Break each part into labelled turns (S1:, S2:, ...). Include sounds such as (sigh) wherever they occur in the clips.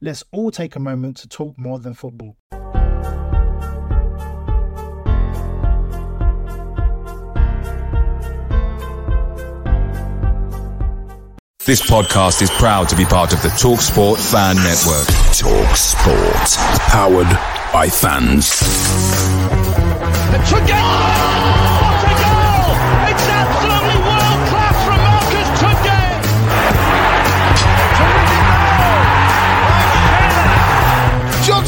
S1: Let's all take a moment to talk more than football.
S2: This podcast is proud to be part of the TalkSport Fan Network.
S3: TalkSport, powered by fans.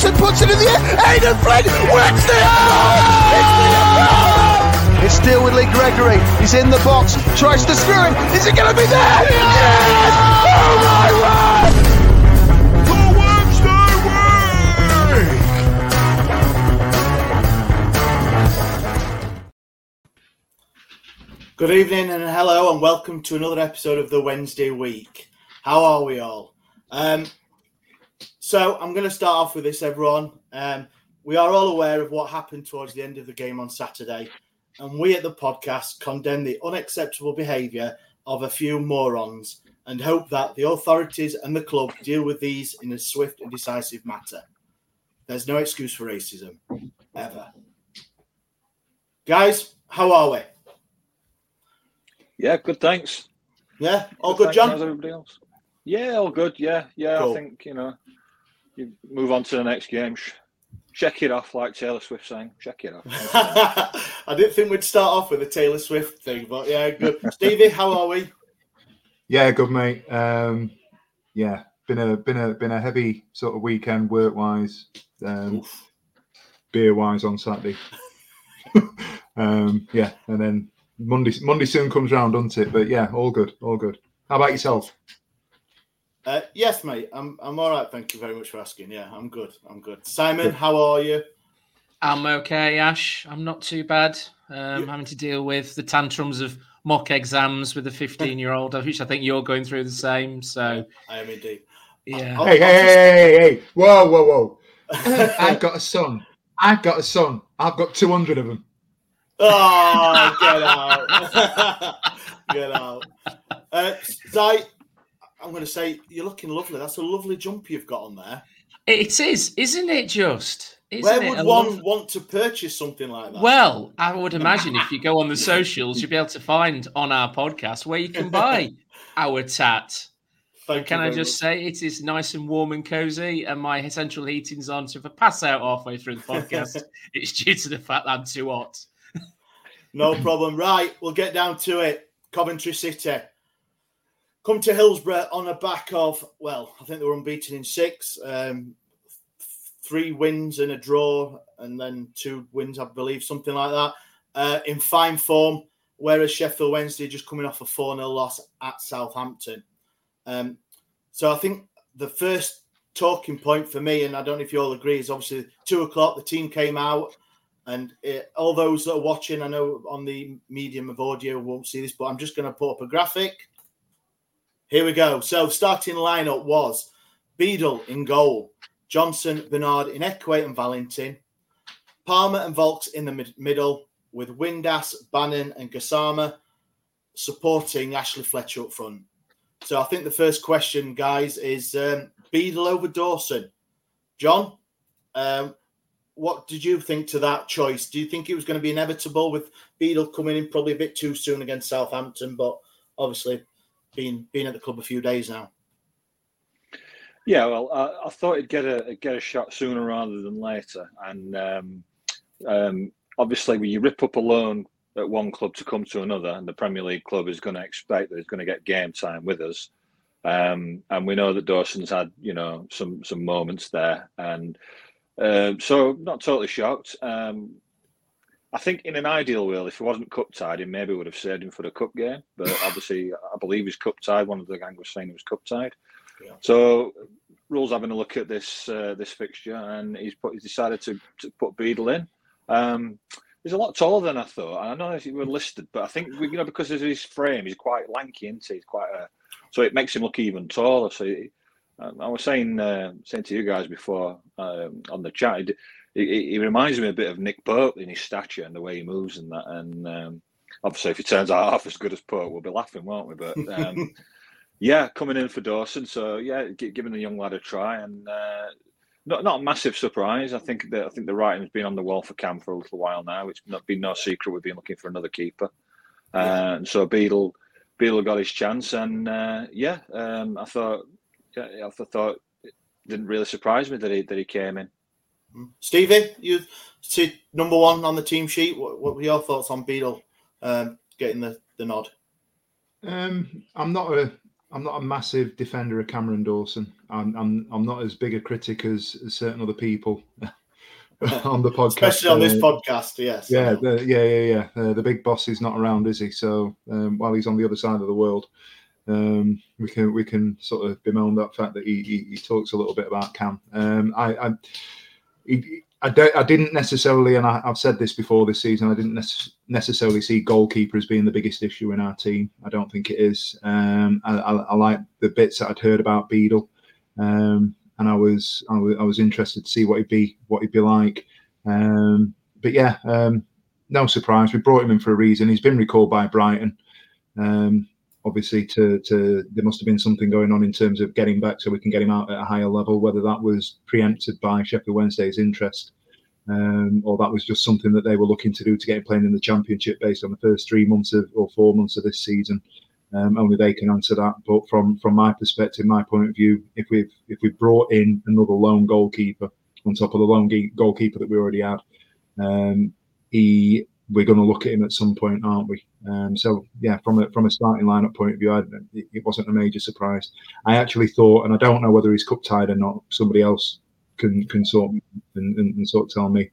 S4: Johnson puts it in the air. Aidan Flynn wins the It's still with Lee Gregory. He's in the box. Tries to screw him. Is it going to be there? Yes! Oh my word! The Wednesday week.
S5: Good evening and hello, and welcome to another episode of the Wednesday Week. How are we all? Um, so I'm going to start off with this, everyone. Um, we are all aware of what happened towards the end of the game on Saturday, and we at the podcast condemn the unacceptable behaviour of a few morons and hope that the authorities and the club deal with these in a swift and decisive manner. There's no excuse for racism, ever. Guys, how are we?
S6: Yeah, good. Thanks.
S5: Yeah, all good,
S6: thanks.
S5: John.
S6: Everybody else? Yeah, all good. Yeah, yeah.
S5: Cool.
S6: I think you know, you move on to the next game. Check it off, like Taylor Swift saying. Check it off. (laughs)
S5: I didn't think we'd start off with a Taylor Swift thing, but yeah, good. (laughs) Stevie, how are we?
S7: Yeah, good mate. Um, yeah, been a been a been a heavy sort of weekend work wise, um, beer wise on Saturday. (laughs) um, yeah, and then Monday Monday soon comes round, doesn't it? But yeah, all good, all good. How about yourself?
S5: Uh, yes, mate. I'm I'm all right. Thank you very much for asking. Yeah, I'm good. I'm good. Simon, how are you?
S8: I'm okay, Ash. I'm not too bad. Um, having to deal with the tantrums of mock exams with a 15 year old, which I think you're going through the same. So,
S5: I am indeed.
S8: yeah.
S5: I'll-
S7: Hey, hey,
S5: I'll
S7: hey,
S5: just-
S7: hey, hey, hey! Whoa, whoa, whoa! (laughs) I've got a son. I've got a son. I've got two hundred of them.
S5: Oh, get out! (laughs) get out! Uh, Si, I'm going to say you're looking lovely. That's a lovely jumper you've got on there.
S8: It is, isn't it? Just isn't
S5: Where would one want to purchase something like that?
S8: Well, I would imagine if you go on the socials, you'll be able to find on our podcast where you can buy (laughs) our tat.
S5: Thank
S8: Can I just
S5: much.
S8: say it is nice and warm and cozy, and my central heating's on. So if I pass out halfway through the podcast, (laughs) it's due to the fact that I'm too hot.
S5: No problem. Right, we'll get down to it. Coventry City come to Hillsborough on the back of well, I think they were unbeaten in six, um, three wins and a draw, and then two wins, I believe, something like that. Uh, in fine form, whereas Sheffield Wednesday just coming off a four 0 loss at Southampton. Um, so I think the first talking point for me, and I don't know if you all agree, is obviously two o'clock. The team came out. And it, all those that are watching, I know on the medium of audio won't see this, but I'm just going to put up a graphic. Here we go. So, starting lineup was Beadle in goal, Johnson, Bernard in Ihiekwe and Valentin, Palmer and Vaulks in the mid- middle, with Windass, Bannon, and Gassama supporting Ashley Fletcher up front. So I think the first question, guys, is um, Beadle over Dawson. John, um, what did you think to that choice? Do you think it was going to be inevitable with Beadle coming in probably a bit too soon against Southampton, but obviously being being at the club a few days now?
S6: Yeah, well, I, I thought he'd get a get a shot sooner rather than later, and um, um, obviously, when you rip up a loan at one club to come to another, and the Premier League club is going to expect that he's going to get game time with us. Um, and we know that Dawson's had, you know, some some moments there, and uh, so not totally shocked. Um, I think in an ideal world, if he wasn't cup tied, he maybe would have saved him for the cup game. But (laughs) obviously, I believe he's cup tied. One of the gang was saying he was cup tied. Yeah. So, Röhl's having a look at this uh, this fixture, and he's put he's decided to, to put Beadle in. Um, he's a lot taller than I thought. I know he were listed, but I think you know because of his frame, he's quite lanky, isn't he? He's quite a, so it makes him look even taller. So he, um, I was saying uh, saying to you guys before um, on the chat, he, he, reminds me a bit of Nick Pope in his stature and the way he moves and that. And um, obviously, if he turns out half as good as Pope, we'll be laughing, won't we? But um, (laughs) yeah, coming in for Dawson. So yeah, giving the young lad a try and. Uh, not not a massive surprise. I think that I think the writing's been on the wall for Cam for a little while now. It's not been no secret we've been looking for another keeper, yeah. and so Beadle Beadle got his chance, and uh, yeah, um, I thought yeah, I thought it didn't really surprise me that he that he came in.
S5: Stevie, you see number one on the team sheet. What, what were your thoughts on Beadle um, getting the, the nod?
S7: Um, I'm not a I'm not a massive defender of Cameron Dawson. I'm I'm I'm not as big a critic as, as certain other people (laughs) on the podcast,
S5: especially on this uh, podcast. Yes.
S7: Yeah, the, yeah, yeah, yeah. Uh, the big boss is not around, is he? So um, while he's on the other side of the world, um, we can we can sort of bemoan that fact that he, he, he talks a little bit about Cam. Um, I, I I, don't, I didn't necessarily, and I, have said this before this season, I didn't nec- necessarily see goalkeeper as being the biggest issue in our team. I don't think it is. Um, I, I, I, like the bits that I'd heard about Beadle, um, and I was, I was I was interested to see what he'd be what he'd be like. Um, but yeah, um, no surprise. We brought him in for a reason. He's been recalled by Brighton. Um, obviously to to there must have been something going on in terms of getting back so we can get him out at a higher level whether that was preempted by Sheffield Wednesday's interest um, or that was just something that they were looking to do to get him playing in the championship based on the first three months of or four months of this season. Um, only they can answer that. But from from my perspective my point of view if we've if we brought in another lone goalkeeper on top of the lone goalkeeper that we already had um, he we're going to look at him at some point, aren't we? Um, so yeah, from a from a starting lineup point of view, I, it, it, wasn't a major surprise. I actually thought, and I don't know whether he's cup tied or not. Somebody else can can sort and, and, and sort of tell me.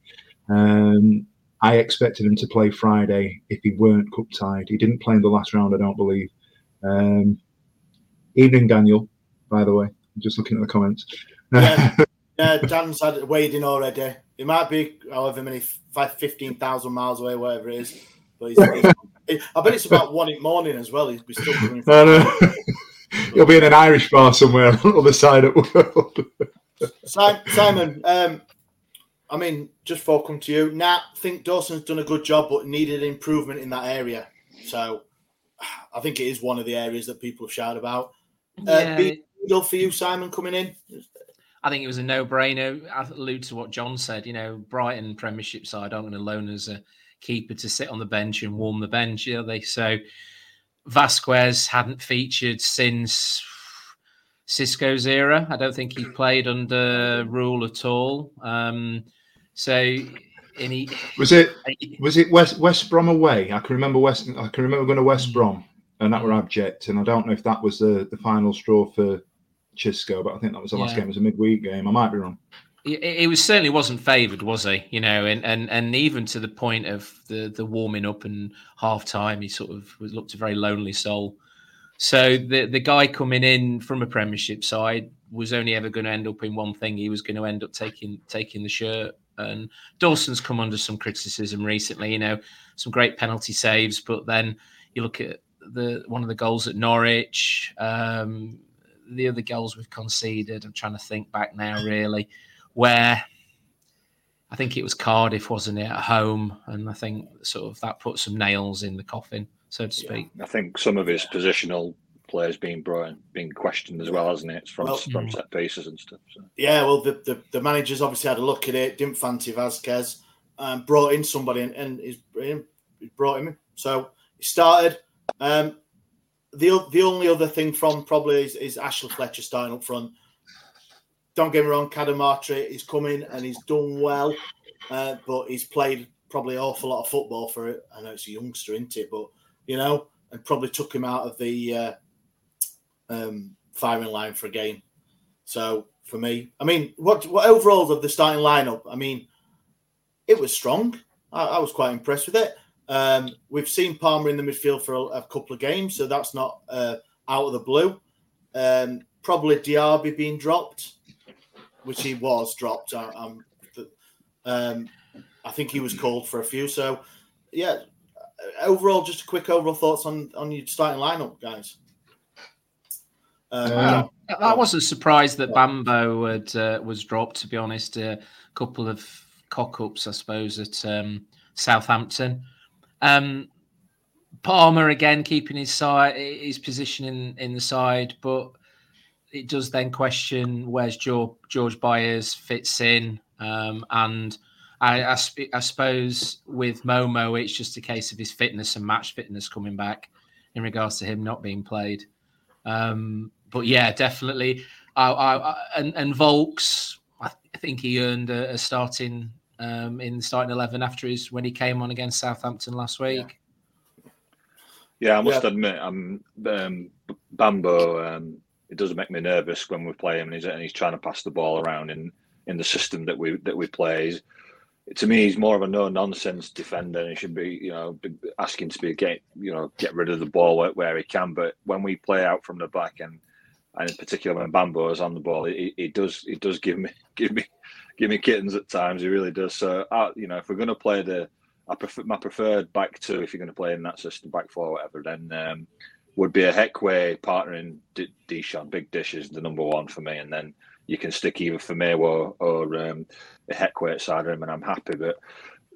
S7: Um, I expected him to play Friday if he weren't cup tied. He didn't play in the last round, I don't believe. Um, evening, Daniel. By the way, I'm just looking at the comments.
S5: Yeah, (laughs) yeah Dan's had weighed in already. He might be however many, 15,000 miles away, whatever it is. But he's, he's, I bet it's about one in the morning as well. He's still coming. I know. (laughs)
S7: He'll be in an Irish bar somewhere on the other side of the world.
S5: Simon, um, I mean, just for come to you, Nat, I think Dawson's done a good job, but needed improvement in that area. So I think it is one of the areas that people have shouted about. Uh, yeah. for you, Simon, coming in?
S8: I think it was a no-brainer. I allude to what John said. You know, Brighton Premiership side aren't going to loan as a keeper to sit on the bench and warm the bench, are they? So Vasquez hadn't featured since Xisco's era. I don't think he played under Röhl at all. Um, so. He,
S7: was it was it West West Brom away? I can remember West. I can remember going to West mm. Brom, and that were abject. And I don't know if that was the, the final straw for Xisco, but I think that was the last yeah. game. It was a midweek game. I might be wrong.
S8: It, was certainly wasn't favoured, was he? You know, and, and and even to the point of the the warming up and half time, he sort of was looked a very lonely soul. So the the guy coming in from a Premiership side was only ever going to end up in one thing. He was going to end up taking taking the shirt. And Dawson's come under some criticism recently. You know, some great penalty saves, but then you look at the one of the goals at Norwich. Um, the other goals we've conceded. I'm trying to think back now, really, where I think it was Cardiff, wasn't it, at home? And I think sort of that put some nails in the coffin, so to speak.
S6: I think some of his positional players being brought in, being questioned as well, hasn't it? From
S5: Well-
S6: from set pieces and stuff. So.
S5: Yeah, well, the, the, the managers obviously had a look at it, didn't fancy Vasquez, um, brought in somebody, and, and he's, he brought him in. So he started. Um, the the only other thing from probably is, is Ashley Fletcher starting up front. Don't get me wrong, Cadamarteri is coming and he's done well, uh, but he's played probably an awful lot of football for it. I know it's a youngster, isn't it? But you know, and probably took him out of the uh, um, firing line for a game. So for me, I mean, what, what overall of the starting lineup? I mean, it was strong. I, I was quite impressed with it. Um, we've seen Palmer in the midfield for a, a couple of games, so that's not uh, out of the blue. Um, probably Diaby being dropped, which he was dropped. I, um, I think he was called for a few. So, yeah, overall, just a quick overall thoughts on on your starting lineup, guys. Um,
S8: Well, I wasn't surprised that Bambo had, uh, was dropped. To be honest, a couple of cock ups, I suppose, at um, Southampton. Um, Palmer again keeping his side, his position in, in the side, but it does then question where's George, George Byers fits in, um, and I, I, sp- I suppose with Momo, it's just a case of his fitness and match fitness coming back in regards to him not being played. Um, but yeah, definitely. I, and, and Vaulks, I th- think he earned a, a starting um, in the starting eleven after his when he came on against Southampton last week.
S6: Yeah, I must
S8: Yeah.
S6: admit, I'm um, Bambo. Um, it doesn't make me nervous when we play him, and he's and he's trying to pass the ball around in in the system that we that we play. He's, to me, he's more of a no nonsense defender. and He should be, you know, be asking to be get you know get rid of the ball where, where he can. But when we play out from the back, and and in particular when Bambo is on the ball, it, it does it does give me (laughs) give me give me kittens at times. He really does. So, uh, you know, if we're going to play the I prefer my preferred back two if you're going to play in that system, back four, whatever, then um, would be Ihiekwe partnering D- Dishon. Big Dish is the number one for me, and then you can stick either Firmino or, or um, Ihiekwe side of him, and I'm happy. But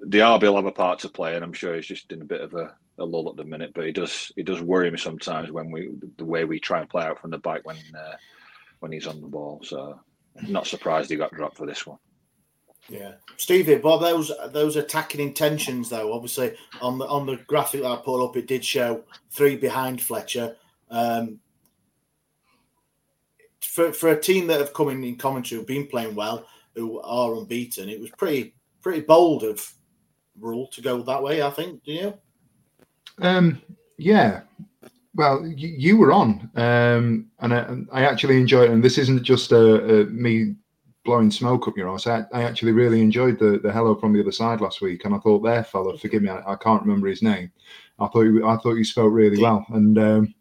S6: the RB will have a part to play, and I'm sure he's just in a bit of a, a lull at the minute. But he does he does worry me sometimes when we the way we try and play out from the back when uh, when he's on the ball. So not surprised he got dropped for this one.
S5: Yeah, Stevie, Bob, those those attacking intentions, though, obviously on the on the graphic that I put up, it did show three behind Fletcher. Um, for for a team that have come in in commentary, who've been playing well, who are unbeaten, it was pretty pretty bold of Röhl to go that way. I think. Do you?
S7: Um, yeah. Well, you, were on, um, and I, I actually enjoyed it. And this isn't just a, a me blowing smoke up your ass. I, I actually really enjoyed the, the hello from the other side last week, and I thought their fella, forgive me, I, I can't remember his name. I thought he, I thought he spoke really well, and um,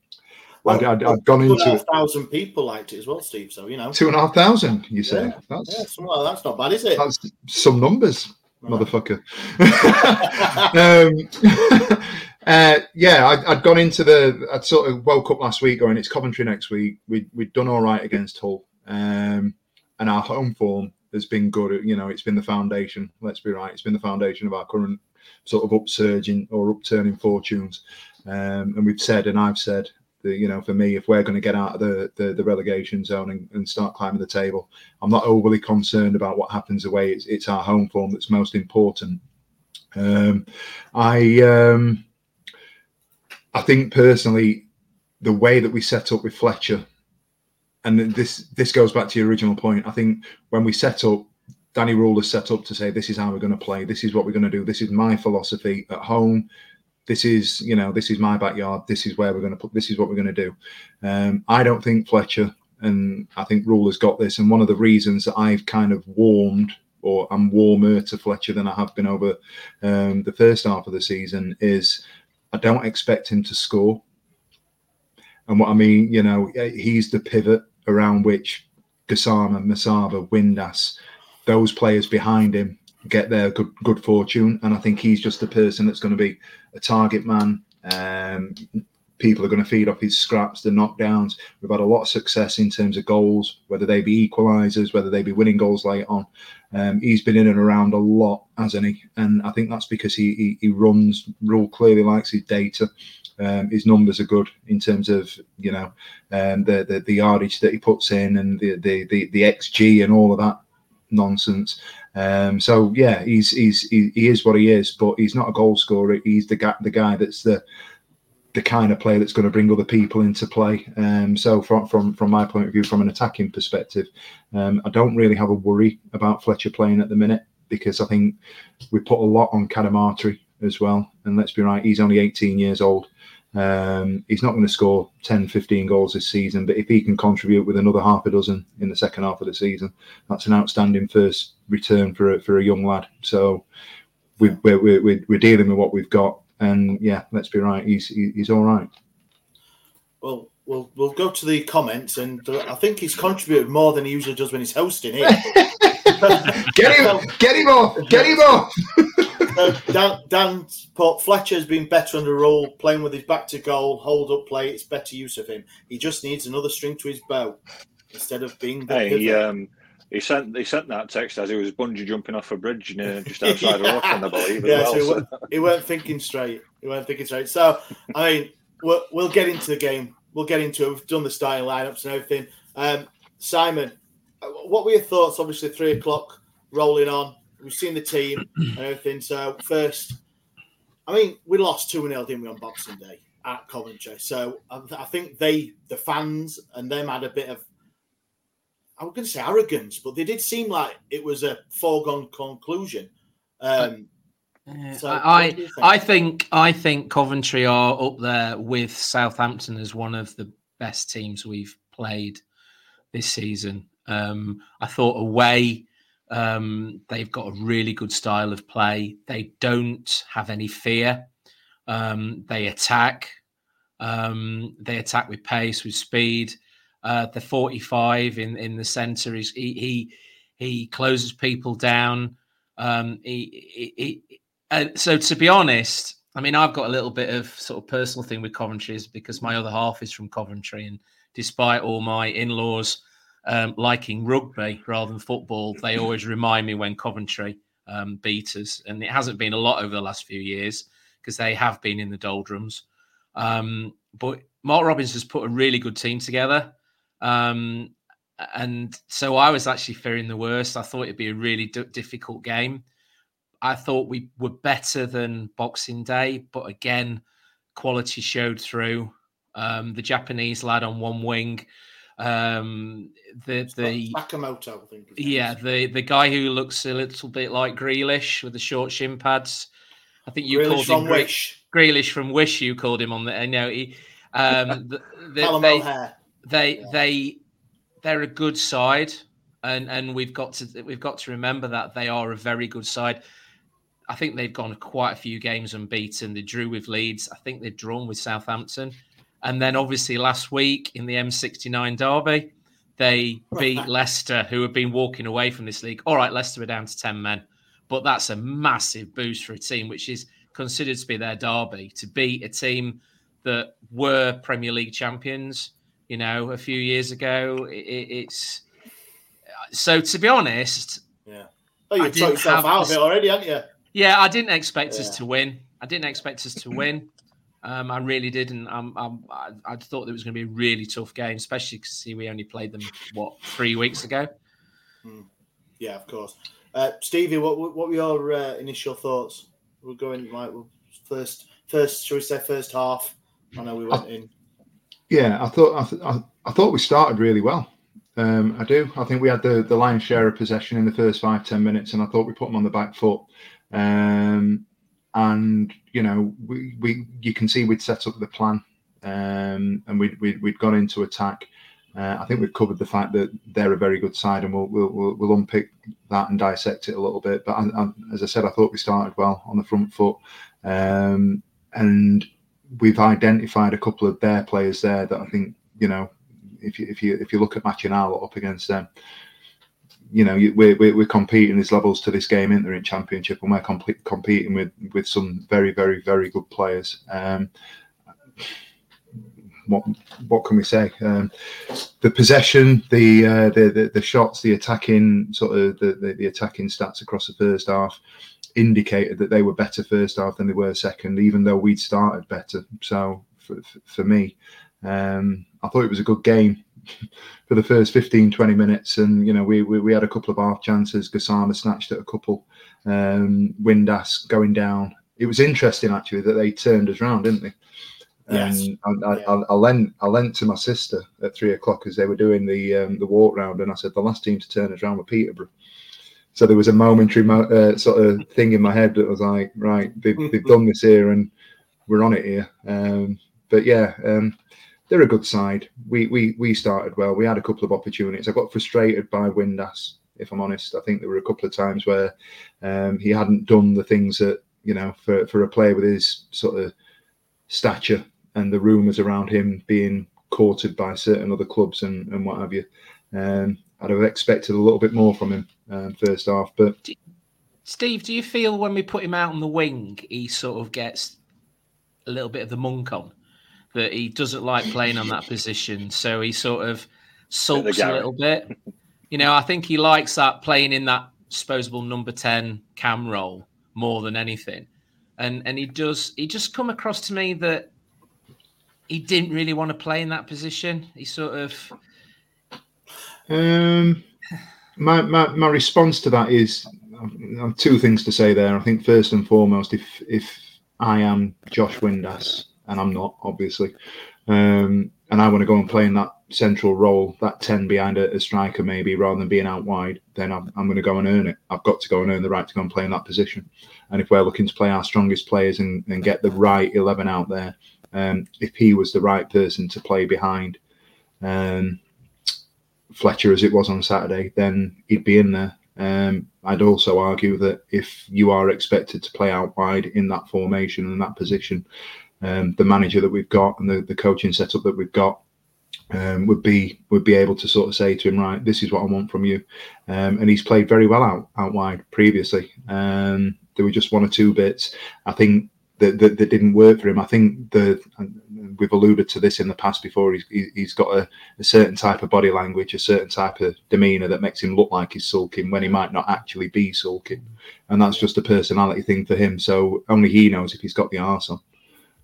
S7: I'd, I'd, I'd gone
S5: Two a
S7: into it.
S5: thousand people liked it as well, Steve. So you know,
S7: Two and a half thousand, you say?
S5: Yeah,
S7: That's
S5: yeah, that's not bad, is it?
S7: that's some numbers, motherfucker. (laughs) um, (laughs) uh, yeah, I'd, I'd gone into the. I'd sort of woke up last week going, it's Coventry next week. We we'd done all right against Hull, um, and our home form has been good. You know, it's been the foundation. Let's be right. It's been the foundation of our current sort of upsurging or upturning fortunes. Um, and we've said, and I've said, that, you know, for me, if we're going to get out of the, the, the relegation zone and, and start climbing the table, I'm not overly concerned about what happens away. It's, it's our home form that's most important. Um, I um, I think personally, the way that we set up with Fletcher, and this this goes back to your original point. I think when we set up, Danny Röhl has set up to say this is how we're going to play. This is what we're going to do. This is my philosophy at home. This is you know this is my backyard. This is where we're going to put. This is what we're going to do. Um, I don't think Fletcher and I think Röhl has got this. And one of the reasons that I've kind of warmed or I'm warmer to Fletcher than I have been over um, the first half of the season is I don't expect him to score. And what I mean, you know, he's the pivot around which Gassama, Musaba, Windass, those players behind him get their good good fortune. And I think he's just the person that's going to be a target man, um, people are going to feed off his scraps, the knockdowns. We've had a lot of success in terms of goals, whether they be equalisers, whether they be winning goals late on. Um, he's been in and around a lot, hasn't he? And I think that's because he he, he runs, Röhl clearly likes his data. Um, his numbers are good in terms of you know um, the, the the yardage that he puts in and the the the, the xG and all of that nonsense. Um, so yeah, he's he's he, he, is what he is, but he's not a goal scorer. He's the guy the guy that's the the kind of player that's going to bring other people into play. Um, so from from from my point of view, from an attacking perspective, um, I don't really have a worry about Fletcher playing at the minute because I think we put a lot on Cadamarteri as well. And let's be right, he's only 18 years old. Um, he's not going to score 10, 15 goals this season, but if he can contribute with another half a dozen in the second half of the season, that's an outstanding first return for a, for a young lad. So we, we're, we're, we're dealing with what we've got. And yeah, let's be right, he's, he's all right.
S5: Well, we'll we'll go to the comments, and I think he's contributed more than he usually does when he's hosting here. (laughs) (laughs)
S7: get him, get him off, get him off. (laughs)
S5: so Dan, Dan put Fletcher's been better under Röhl, playing with his back to goal, hold up play. It's better use of him. He just needs another string to his bow instead of being the
S6: hey, he, um, he sent he sent that text as he was bungee jumping off a bridge near, (laughs) just outside yeah. of Auckland, I believe. Yeah, well,
S5: so he, weren't, he, weren't, thinking straight. He weren't thinking straight. So I mean, we'll, we'll get into the game. We'll get into it. We've done the starting lineups and everything. Um, Simon, what were your thoughts? Obviously, three o'clock rolling on. We've seen the team (clears throat) and everything. So first, I mean, we lost two 0 didn't we on Boxing Day at Coventry? So I think they, the fans, and them had a bit of. I was going to say arrogance, but they did seem like it was a foregone conclusion. Um,
S8: so I think? I think I think Coventry are up there with Southampton as one of the best teams we've played this season. Um, I thought away um, they've got a really good style of play. They don't have any fear. Um, they attack. Um, they attack with pace, with speed. Uh, the 45 in, in the centre is he, he he closes people down. Um, he, he, he uh, so to be honest, I mean I've got a little bit of sort of personal thing with Coventry is because my other half is from Coventry, and despite all my in-laws um, liking rugby rather than football, they always remind me when Coventry um, beat us. And it hasn't been a lot over the last few years because they have been in the doldrums. Um, but Mark Robins has put a really good team together. Um, and so I was actually fearing the worst. I thought it'd be a really d- difficult game. I thought we were better than Boxing Day, but again, quality showed through. Um, the Japanese lad on one wing um, the the
S5: Sakamoto, I think.
S8: Yeah, the the guy who looks a little bit like Grealish with the short shin pads. I think you Grealish called him Gre- Wish. Grealish from Wish. You called him on the. I know he. Um, (laughs) the, the, they hair. they yeah. they they're a good side, and and we've got to we've got to remember that they are a very good side. I think they've gone quite a few games unbeaten. They drew with Leeds. I think they've drawn with Southampton. And then obviously last week in the M69 derby, they beat Leicester, who have been walking away from this league. All right, Leicester are down to 10 men, but that's a massive boost for a team which is considered to be their derby to beat a team that were Premier League champions, you know, a few years ago. It, it's so to be honest.
S5: Yeah. Oh, you took yourself out of it already, haven't you?
S8: Yeah, I didn't expect yeah. us to win. I didn't expect us to (clears throat) win. Um, I really did, and um, I, I thought it was going to be a really tough game, especially because we only played them what three weeks ago.
S5: Mm. Yeah, of course. Uh, Stevie, what what were your uh, initial thoughts? We're going like first, first, shall we say, first half? I know we went I, in.
S7: Yeah, I thought I, th- I, I, thought we started really well. Um, I do. I think we had the the lion's share of possession in the first five ten minutes, and I thought we put them on the back foot. Um, and you know we, we you can see we'd set up the plan um, and we'd, we'd, we'd gone into attack uh, I think we've covered the fact that they're a very good side, and we'll we'll, we'll unpick that and dissect it a little bit. But I, I, as I said, I thought we started well on the front foot, um, and we've identified a couple of their players there that I think you know, if you if you if you look at matching up against them, you know, we're, we're, competing. There's levels to this game, isn't there, in Championship, and we're comp- competing with with some very, very, very good players. Um, what what can we say? Um, the possession, the, uh, the, the the shots, the attacking sort of the, the, the attacking stats across the first half indicated that they were better first half than they were second, even though we'd started better. So for, for me, um, I thought it was a good game (laughs) for the first 15, 20 minutes. And, you know, we, we, we had a couple of half chances. Gassama snatched at a couple. Um, Windass going down. It was interesting, actually, that they turned us round, didn't they?
S5: Yes.
S7: And I, I, I, lent I lent to my sister at three o'clock as they were doing the um, the walk round, and I said the last team to turn us round were Peterborough. So there was a momentary mo- uh, sort of thing in my head that was like, right, they've, (laughs) they've done this here, and we're on it here. Um, but yeah, um, they're a good side. We we we started well. We had a couple of opportunities. I got frustrated by Windass, if I'm honest. I think there were a couple of times where um, he hadn't done the things that you know for for a player with his sort of stature and the rumours around him being courted by certain other clubs and, and what have you. Um, I'd have expected a little bit more from him um, first half, but.
S8: Steve, do you feel when we put him out on the wing, he sort of gets a little bit of the monk on? That he doesn't like playing on that position, so he sort of sulks a little bit. You know, I think he likes that playing in that disposable number ten cam role more than anything, and and he does. He just come across to me that he didn't really want to play in that position. He sort of.
S7: Um, my, my my response to that is uh, two things to say there. I think first and foremost, if if I am Josh Windass, and I'm not obviously, um, and I want to go and play in that central role, that ten behind a, a striker maybe rather than being out wide, then I'm, I'm going to go and earn it. I've got to go and earn the right to go and play in that position. And if we're looking to play our strongest players and, and get the right eleven out there, um, if he was the right person to play behind um, Fletcher as it was on Saturday, then he'd be in there. Um, I'd also argue that if you are expected to play out wide in that formation and that position, um, the manager that we've got and the, the coaching setup that we've got um, would be would be able to sort of say to him, right, this is what I want from you. Um, and he's played very well out out wide previously. Um, there were just one or two bits. I think that, that, that, didn't work for him. I think the we've alluded to this in the past before. He's he's got a, a, certain type of body language, a certain type of demeanour that makes him look like he's sulking when he might not actually be sulking, and that's just a personality thing for him. So only he knows if he's got the arse on.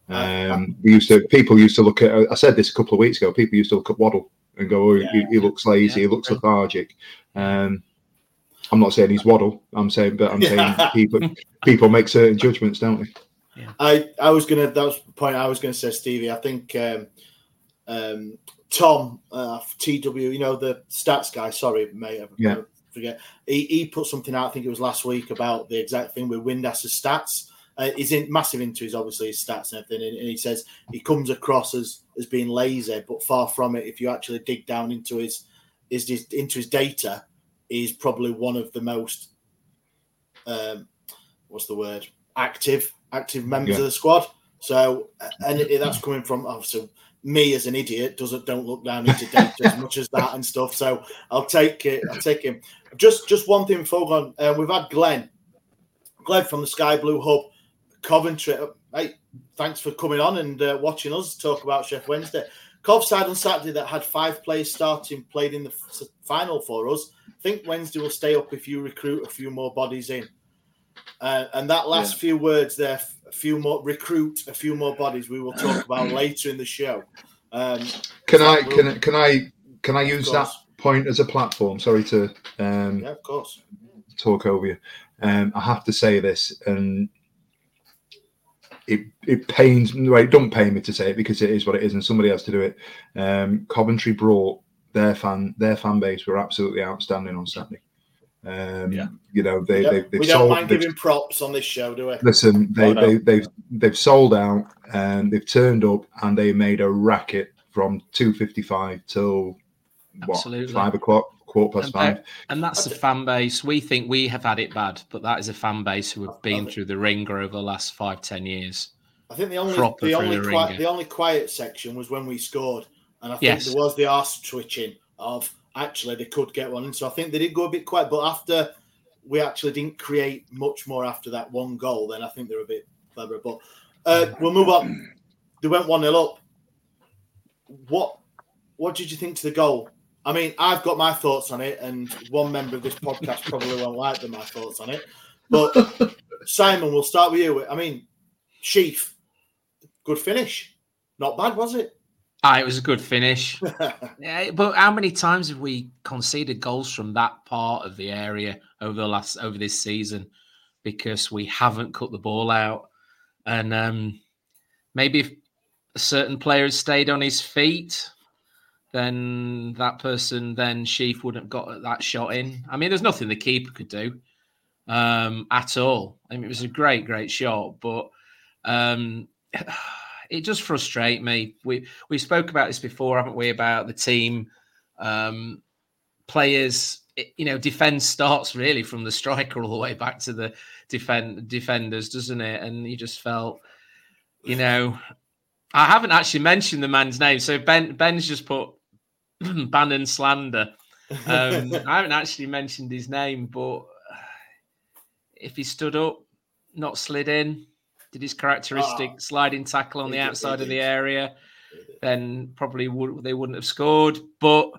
S7: Um, we used to people used to look at. I said this a couple of weeks ago. People used to look at Waddle and go, "Oh, yeah. he, he, looks lazy. Yeah. He looks lethargic." Um, I'm not saying he's Waddle. I'm saying, but I'm saying people (laughs) people make certain judgments, don't they?
S5: Yeah. I, I was gonna that was the point I was gonna say, Stevie. I think um, um, Tom uh, TW, you know the stats guy. Sorry, mate.
S7: Yeah.
S5: Forget. He, he put something out. I think it was last week about the exact thing with Windass's stats. Uh, he's in massive into his obviously his stats and everything, and, and, he says he comes across as as being lazy, but far from it. If you actually dig down into his his, his into his data, he's probably one of the most um, what's the word active active members yeah. of the squad. So, and it, that's coming from obviously me as an idiot doesn't don't look down into data as much as that and stuff. So I'll take it. I'll take him. Just just one thing, Fogon. Uh, we've had Glenn, Glenn from the Sky Blue Hub, Coventry. Hey, thanks for coming on and uh, watching us talk about Sheff Wednesday. Cov side on Saturday that had five players starting played in the final for us. I think Wednesday will stay up if you recruit a few more bodies in. Uh, and that last yeah. few words there, a few more recruit, a few more bodies. We will talk about (clears throat) later in the show. Um,
S7: can I can can I can I use that point as a platform? Sorry to um,
S5: yeah, of course,
S7: talk over you. Um, I have to say this, and it it pains. Well, it don't pain me to say it because it is what it is, and somebody has to do it. Um, Coventry brought their fan their fan base were absolutely outstanding on Saturday. Um, yeah. You know, they,
S5: we
S7: they,
S5: we don't sold, mind giving props on this show, do we?
S7: Listen, they, oh, no. they, they've they've sold out and they've turned up and they made a racket from two fifty five till what five o'clock, quarter past
S8: and
S7: five.
S8: And that's the fan base. We think we have had it bad, but that is a fan base who have been through the ringer over the last five ten years.
S5: I think the only the only the, quiet, the only quiet section was when we scored, and I think yes. there was the arse twitching of actually they could get one. And so I think they did go a bit quiet. But after we actually didn't create much more after that one goal, then I think they're a bit clever. But uh, we'll move on. They went 1 0 up. what what did you think to the goal? I mean, I've got my thoughts on it, and one member of this podcast probably won't like them, my thoughts on it. But Simon, we'll start with you. I mean, Sheaf, good finish. Not bad, was it?
S8: Ah, it was a good finish. (laughs) yeah, but how many times have we conceded goals from that part of the area over the last over this season because we haven't cut the ball out? And um, maybe if a certain player has stayed on his feet, then that person, then Sheaf wouldn't have got that shot in. I mean, there's nothing the keeper could do um, at all. I mean, it was a great, great shot, but um, (sighs) it just frustrates me. We we spoke about this before, haven't we? About the team um, players. It, you know, defense starts really from the striker all the way back to the defend defenders, doesn't it? And you just felt, you know, I haven't actually mentioned the man's name. So Ben Ben's just put (clears throat) Bannon slander. Um, (laughs) I haven't actually mentioned his name, but if he stood up, not slid in, did his characteristic
S5: Ah.
S8: sliding tackle on the outside of the area, then probably would they wouldn't have scored. But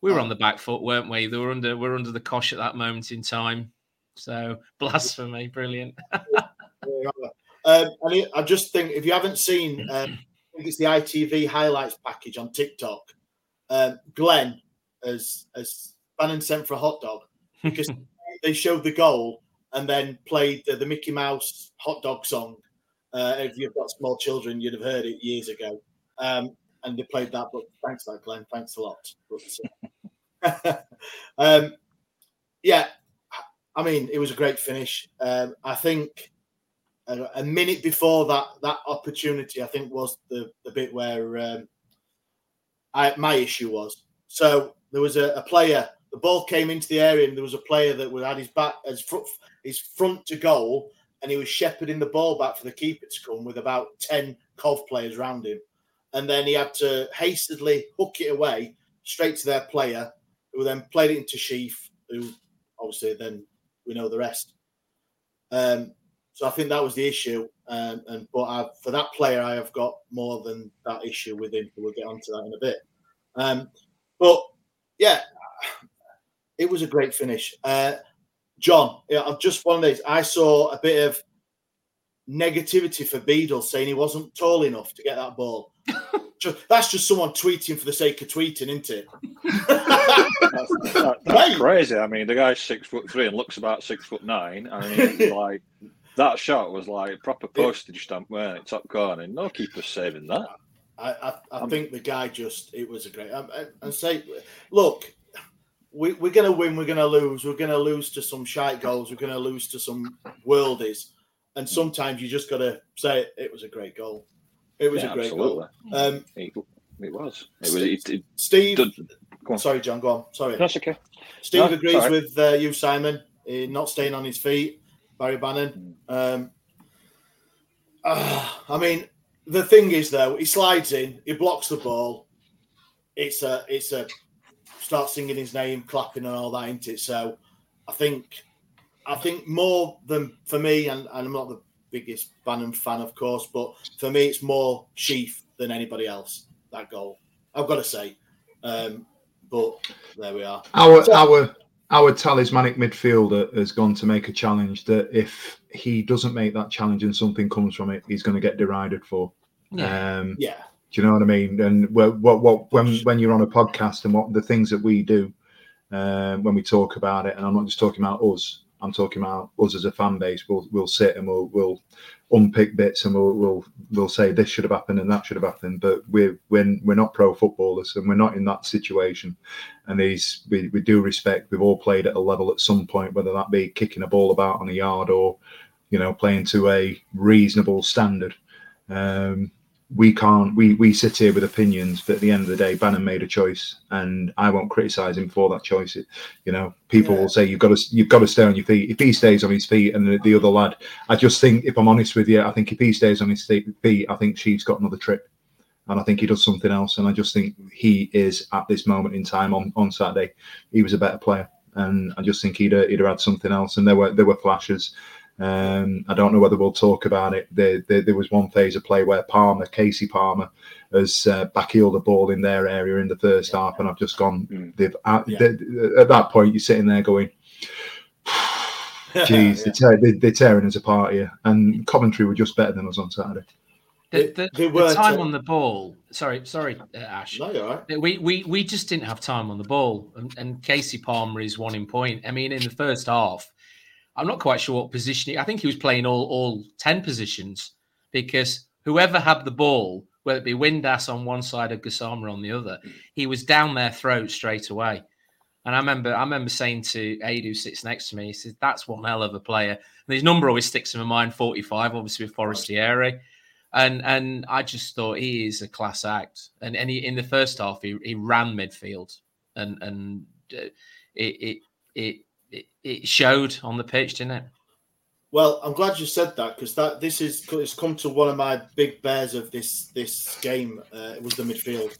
S8: we were
S5: Ah.
S8: on the back foot, weren't we? They were under we are under the cosh at that moment in time. So (laughs) blasphemy, brilliant. (laughs)
S5: Um, and I just think if you haven't seen, um, I think it's the ITV highlights package on TikTok. Um, Glenn as as Bannon sent for a hot dog (laughs) because they showed the goal and then played the, the Mickey Mouse hot dog song. Uh, if you've got small children, you'd have heard it years ago. Um, and they played that. But thanks for that, Glenn. Thanks a lot. But, uh, (laughs) um, yeah, I mean, it was a great finish. Um, I think a, a minute before that that opportunity, I think, was the the bit where um, I, my issue was. So there was a, a player. The ball came into the area, and there was a player that had his back, his front, his front to goal, and he was shepherding the ball back for the keeper to come with about ten Cov players around him, and then he had to hastily hook it away straight to their player, who then played it into Sheaf, who obviously then we know the rest. Um, so I think that was the issue. Um, and but I, for that player, I have got more than that issue with him. We'll get onto that in a bit. Um, but yeah, it was a great finish. Uh, John, yeah, I'm just one of these. I saw a bit of negativity for Beadle saying he wasn't tall enough to get that ball. (laughs) Ju- That's just someone tweeting for the sake of tweeting, isn't it?
S6: That's, (laughs) that, that's crazy. I mean, the guy's six foot three and looks about six foot nine. I mean, (laughs) like that shot was like a proper postage stamp, weren't it? Top corner. No keeper's saving that.
S5: I, I, I think the guy just it was a great and- and say look we, we're going to win we're going to lose we're going to lose to some shite goals we're going to lose to some worldies and sometimes you just got to say it was a great goal it was
S6: Yeah,
S5: a great
S6: absolutely.
S5: goal um,
S6: It, it was. It was. It, it,
S5: Steve
S6: did- go on.
S5: sorry John go on sorry
S6: That's okay.
S5: Steve
S6: No,
S5: agrees
S6: it's all right.
S5: with uh, you Simon uh, not staying on his feet Barry Bannon. Um, ah, I mean the thing is though he slides in he blocks the ball. It's a it's a start singing his name clapping and all that ain't it? So i think i think more than for me and, and i'm not the biggest bannon fan of course but for me it's more sheaf than anybody else that goal. I've got to say. Um but there we are.
S7: Our
S5: So-
S7: our our talismanic midfielder has gone to make a challenge that if he doesn't make that challenge and something comes from it, he's going to get derided for.
S8: Yeah.
S7: Um,
S5: yeah
S7: do you know what I mean? And what, what, what when when you're on a podcast and what the things that we do um, when we talk about it, and I'm not just talking about us. I'm talking about us as a fan base. We'll we'll sit and we'll we'll unpick bits and we'll we'll we'll say this should have happened and that should have happened. But we're we're, we're not pro footballers and we're not in that situation. And these we, we do respect. We've all played at a level at some point, whether that be kicking a ball about on a yard or you know playing to a reasonable standard. Um, we can't we we sit here with opinions but at the end of the day bannon made a choice and i won't criticize him for that choice. It- you know people
S5: Yeah.
S7: will say you've got to you've got to stay on your feet. If he stays on his feet and the, the other lad i just think if i'm honest with you i think if he stays on his feet i think she's got another trip. And i think he does something else and i just think he is at this moment in time on on saturday he was a better player. And i just think he'd, he'd have had something else and there were there were flashes Um, I don't know whether we'll talk about it. There, there, there was one phase of play where Palmer, Kasey Palmer, has uh, backheeled the ball in their area in the first half, and I've just gone.
S6: Mm.
S7: They've at,
S5: Yeah.
S7: they- at that point, you're sitting there going, (laughs) "Geez, they're, tear, they, they're tearing us apart here." And Coventry were just better than us on Saturday.
S8: The,
S5: They-
S8: the, the time
S5: to-
S8: on the ball. Sorry, sorry, uh, Ash.
S5: No, you're all right.
S8: We, we we just didn't have time on the ball, and, and Kasey Palmer is one in point. I mean, in the first half, I'm not quite sure what position. He, I think he was playing all all ten positions because whoever had the ball, whether it be Windass on one side or Gassama on the other, he was down their throat straight away. And I remember, I remember saying to Aid, who sits next to me, he says, "That's one hell of a player." And his number always sticks in my mind, forty-five, obviously with Forestieri. And and I just thought he is a class act. And and he, in the first half, he, he ran midfield, and and uh, it, it it it it showed on the pitch, didn't it?
S5: Well, I'm glad you said that because that this is it's come to one of my big bears of this this game. Uh, it was the midfield,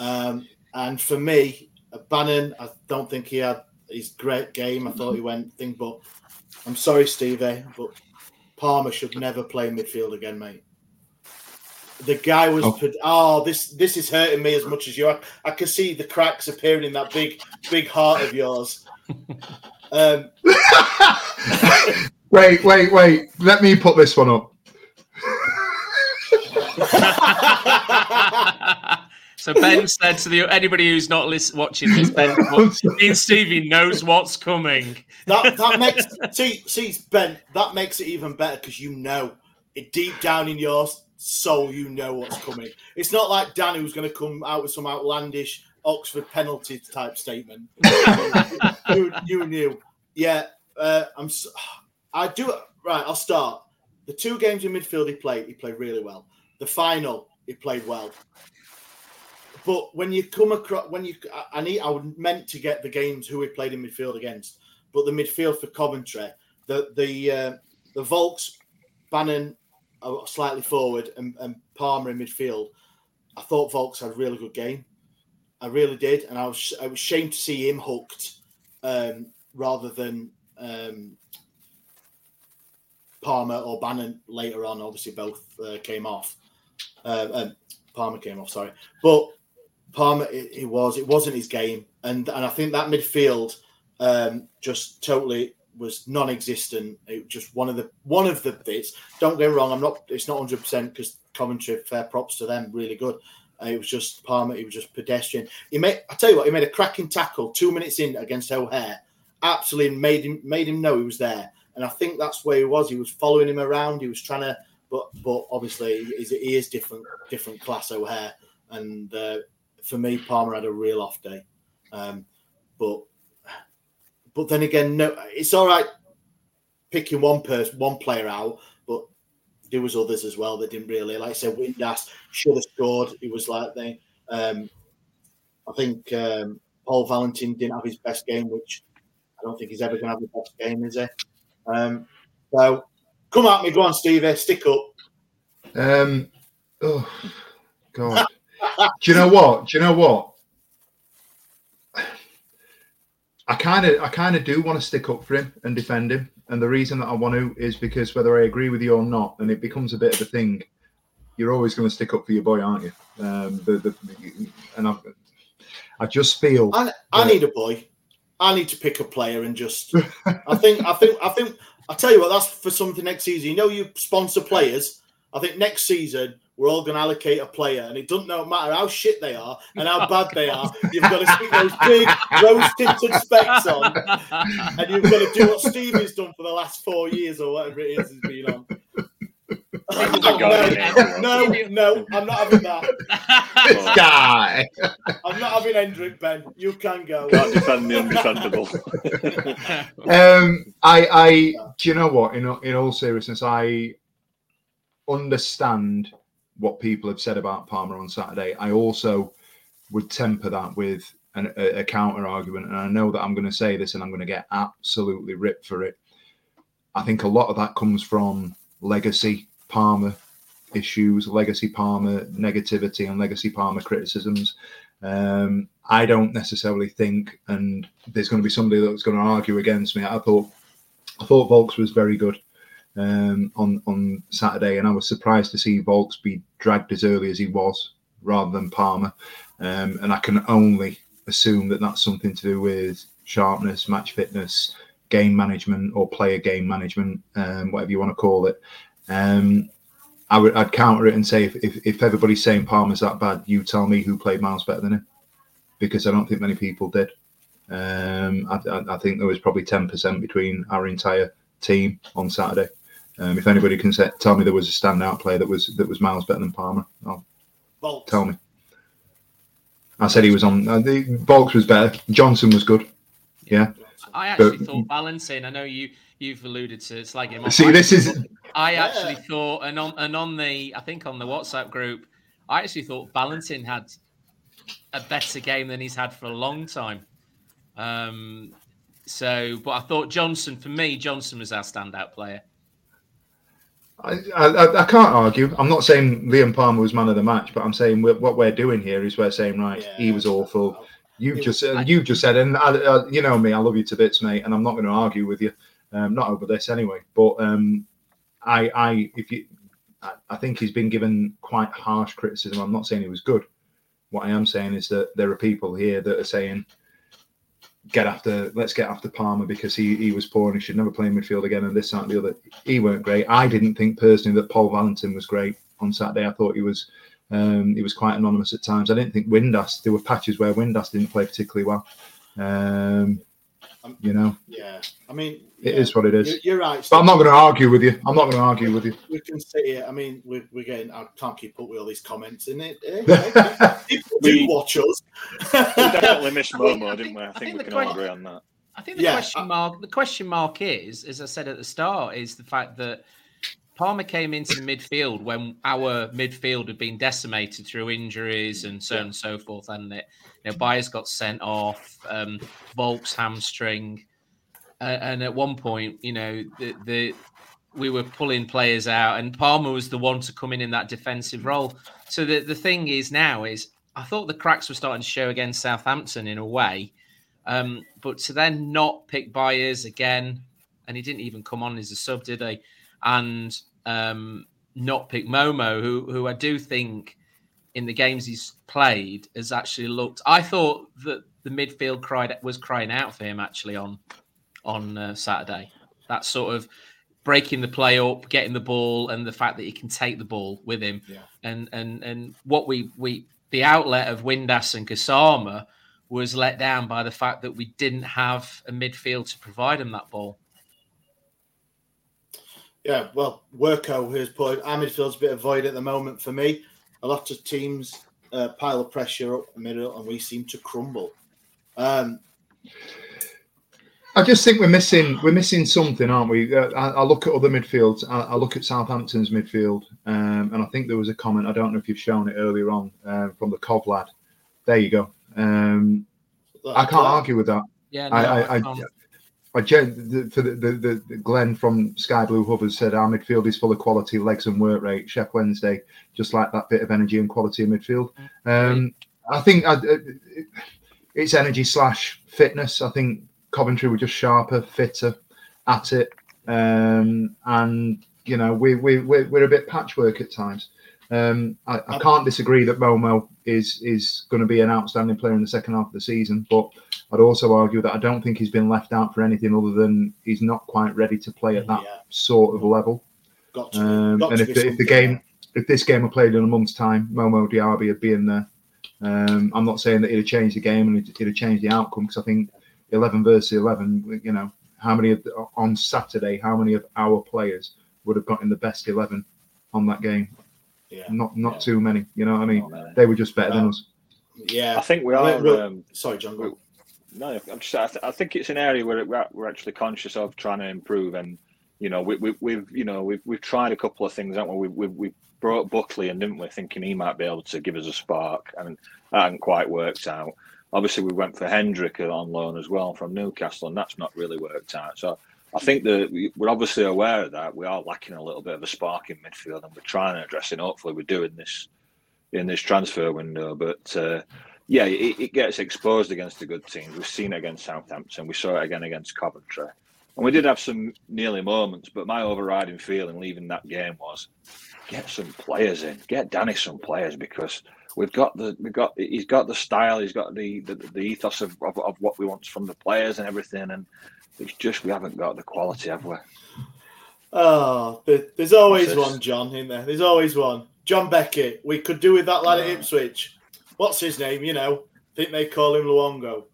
S5: um, and for me, uh, Bannan. I don't think he had his great game. I thought he went thing, but I'm sorry, Stevie, but Palmer should never play midfield again, mate. The guy was
S7: Oh.
S5: oh, this this is hurting me as much as you. I, I can see the cracks appearing in that big big heart of yours. Um, (laughs)
S7: Wait, wait, wait. Let me put this one up. (laughs)
S8: so Ben said to the anybody who's not listen, watching this, Ben, me and Stevie knows what's coming.
S5: that that makes see see Ben that makes it even better because you know it deep down in your soul you know what's coming. It's not like Dan who's going to come out with some outlandish Oxford penalty type statement. (laughs) you, you knew, yeah. Uh, I'm. I do right. I'll start. The two games in midfield he played, he played really well. The final, he played well. But when you come across, when you, I- I need, I meant to get the games who he played in midfield against, but the midfield for Coventry, the the uh, the Vaulks, Bannan slightly forward and, and Palmer in midfield. I thought Vaulks had a really good game. I really did, and I was I was ashamed to see him hooked um, rather than um, Palmer or Bannan later on. Obviously, both uh, came off. Uh, um, Palmer came off, sorry, but Palmer it, it was it wasn't his game, and and I think that midfield um, just totally was non-existent. It was just one of the one of the bits. Don't get wrong, I'm not. It's not hundred percent because Coventry, fair props to them, really good. It was just Palmer. He was just pedestrian. He made. I tell you what, he made a cracking tackle two minutes in against O'Hare. Absolutely made him made him know he was there. And I think that's where he was. He was following him around. He was trying to, but but obviously he is, different different class O'Hare. And uh, for me, Palmer had a real off day. Um, but but then again, no, it's all right picking one person, one player out, there was others as well that didn't really. Like I said, Windass should have scored. He was like they. Um, I think um, Pol Valentin didn't have his best game, which I don't think he's ever going to have the best game, is he? Um, so come at me, go on, Stevie, stick up.
S7: Um, oh God. Do you know what? Do you know what? I kind of, I kind of do want to stick up for him and defend him, and the reason that I want to is because whether I agree with you or not, and it becomes a bit of a thing, you're always going to stick up for your boy, aren't you? Um, the, the, and I, I just feel
S5: I, I need a boy. I need to pick a player and just. I think. I think. I think. I tell you what. That's for something next season. You know, you sponsor players. I think next season we're all going to allocate a player, and it doesn't no matter how shit they are and how bad they are. (laughs) You've got to stick those big rose tinted specs on, and you've got to do what Stevie's done for the last four years or whatever it is he's been on. (laughs) no, no, no, I'm not having that.
S7: this guy.
S5: I'm not having Hendrick, Ben. You can go.
S6: Can't defend the undefendable.
S7: um, I, I, do you know what? In in all seriousness, I understand what people have said about Palmer on Saturday. I also would temper that with an, a, a counter argument, and I know that I'm going to say this, and I'm going to get absolutely ripped for it. I think a lot of that comes from legacy Palmer issues, legacy Palmer negativity, and legacy Palmer criticisms. Um, I don't necessarily think, and there's going to be somebody that's going to argue against me. I thought I thought Vaulks was very good um, on on Saturday, and I was surprised to see Vaulks be dragged as early as he was, rather than Palmer. Um, and I can only assume that that's something to do with sharpness, match fitness, game management, or player game management, um, whatever you want to call it. Um, I would I'd counter it and say if, if, if everybody's saying Palmer's that bad, you tell me who played Miles better than him, because I don't think many people did. Um, I, I, I think there was probably ten percent between our entire team on Saturday. Um, if anybody can say, tell me there was a standout player that was that was Miles better than Palmer, oh,
S5: Vaulks.
S7: tell me. I said he was on. Uh, the Vaulks was better. Johnson was good. Yeah.
S8: I actually
S7: But-
S8: thought Valentin. I know you you've alluded to slagging him off.
S7: See,
S8: I
S7: this
S8: actually
S7: is-
S8: thought- I actually thought, and on and on the I think on the WhatsApp group, I actually thought Valentin had a better game than he's had for a long time. Um, so, but I thought Johnson for me, Johnson was our standout player.
S7: I, I, I can't argue. I'm not saying Liam Palmer was man of the match, but I'm saying we what we're doing here is we're saying right, he was awful. You just uh, you just said, and I, uh, you know me, I love you to bits, mate, and I'm not going to argue with you, um, not over this anyway. But um, I, I, if you, I, I think he's been given quite harsh criticism. I'm not saying he was good. What I am saying is that there are people here that are saying, get after, let's get after Palmer because he, he was poor and he should never play in midfield again and this, that, and the other. He weren't great. I didn't think personally that Pol Valentin was great on Saturday. I thought he was um, he was quite anonymous at times. I didn't think Windass, there were patches where Windass didn't play particularly well. Um, you know,
S5: Yeah, I mean,
S7: it is what it is.
S5: You're, you're right.
S7: But I'm not going to argue with you. I'm not going to argue with you.
S5: We can sit here. I mean, we're, we're getting. I can't keep up with all these comments in it. (laughs) People do
S6: We-
S5: watch us.
S6: We definitely missed Momo, didn't we? I think,
S8: think
S6: we
S8: the
S6: can all agree on that.
S8: I think the
S5: Yeah,
S8: question mark the question mark is, as I said at the start, is the fact that Palmer came into the midfield when our midfield had been decimated through injuries and so on and so forth, and it. You know, Byers got sent off, um, Vaulks' hamstring, and at one point, you know, the, the we were pulling players out, and Palmer was the one to come in in that defensive role. So the the thing is now is I thought the cracks were starting to show against Southampton in a way, um, but to then not pick Byers again, and he didn't even come on as a sub, did he? And um, not pick Momo, who who I do think in the games he's played has actually looked. I thought that the midfield cried was crying out for him actually on on uh, Saturday. That sort of breaking the play up, getting the ball, and the fact that he can take the ball with him.
S5: Yeah.
S8: And and and what we we the outlet of Windass and Gassama was let down by the fact that we didn't have a midfield to provide him that ball.
S5: Yeah, well, Worko has put our midfield's a bit of void at the moment for me. A lot of teams uh, pile of pressure up the middle, and we seem to crumble. Um,
S7: I just think we're missing we're missing something, aren't we? Uh, I, I look at other midfields. I, I look at Southampton's midfield, um, and I think there was a comment. I don't know if you've shown it earlier on uh, from the Cobb lad. There you go. Um, I can't argue with that.
S8: Yeah, no,
S7: I,
S8: I
S7: I, I,
S8: can't.
S7: I gen- the, for the, the, the, the Glenn from Sky Blue Hub has said our midfield is full of quality, legs, and work rate. Sheff Wednesday, just like that bit of energy and quality in midfield. Um, I think I, it- it's energy slash fitness. I think Coventry were just sharper, fitter at it, um, and you know we we we're, we're a bit patchwork at times. Um, I, I can't disagree that Momo is is going to be an outstanding player in the second half of the season, but I'd also argue that I don't think he's been left out for anything other than he's not quite ready to play at that sort of level.
S5: Got to,
S7: Um,
S5: got
S7: and if the, if the game, if this game were played in a month's time, Momo Diaby would be in there. Um, I'm not saying that he'd have changed the game and it'd, it'd have changed the outcome because I think 11 versus 11, you know, how many of the, on Saturday, how many of our players would have gotten the best 11 on that game?
S5: Yeah.
S7: Not not too many, you know what I mean? They were just better than us.
S5: Yeah,
S6: I think we
S5: I
S6: are.
S5: we're-
S6: um,
S5: sorry, John. Go.
S6: No, I'm just. I, th- I think it's an area where we're, we're actually conscious of trying to improve, and you know, we, we, we've you know we've we've tried a couple of things, haven't we? We we, we brought Buckley in, didn't we? Thinking he might be able to give us a spark, and that hadn't quite worked out. Obviously, we went for Hendrick on loan as well from Newcastle, and that's not really worked out. So I think that we- we're obviously aware of that. We are lacking a little bit of a spark in midfield, and we're trying to address it. Hopefully, we're doing this in this transfer window. But uh, yeah, it, it gets exposed against the good teams. We've seen it against Southampton. We saw it again against Coventry. And we did have some nearly moments, but my overriding feeling leaving that game was get some players in, get Danny some players because we've got the we've got he's got the style, he's got the the, the ethos of, of, of what we want from the players and everything, and it's just we haven't got the quality, have we?
S5: Oh, there's always one, John, in there. There's always one. John Beckett. We could do with that lad at Ipswich. What's his name? You know, I think they call him Luongo.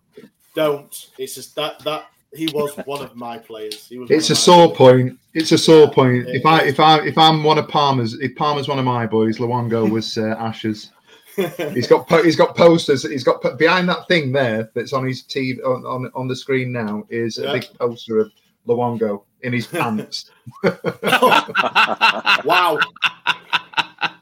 S5: Don't. It's just that that he was (laughs) one of my players. He was
S7: it's a sore players. point. It's a sore point. If I if I if I'm one of Palmer's, if Palmer's one of my boys, Luongo was uh, Ashes. He's got he's got posters. He's got behind that thing there that's on his TV on, on, on the screen now is yeah. a big poster of Luongo in his (laughs) pants. (laughs)
S5: wow.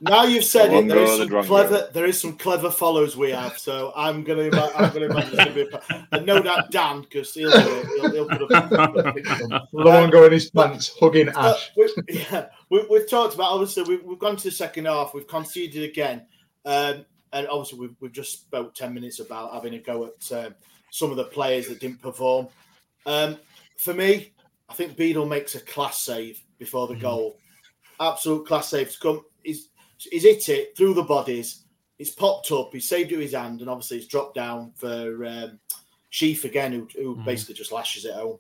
S5: Now you've said it, there is some clever. There is some clever follows we have. So I'm gonna. I'm gonna imagine be a, and no doubt Dan because he'll, he'll, he'll put a
S7: Luongo in his pants, hugging
S5: uh,
S7: Ash.
S5: we, (laughs) yeah, we, have talked about obviously we've, we've gone to the second half. We've conceded again. Um, and obviously we've, we've just spoke 10 minutes about having a go at um, some of the players that didn't perform. Um, for me, I think Beadle makes a class save before the mm-hmm. goal. Absolute class save to come. He's, he's hit it through the bodies. He's popped up. He's saved it with his hand, and obviously he's dropped down for um, Sheaf again, who, who mm-hmm. basically just lashes it home.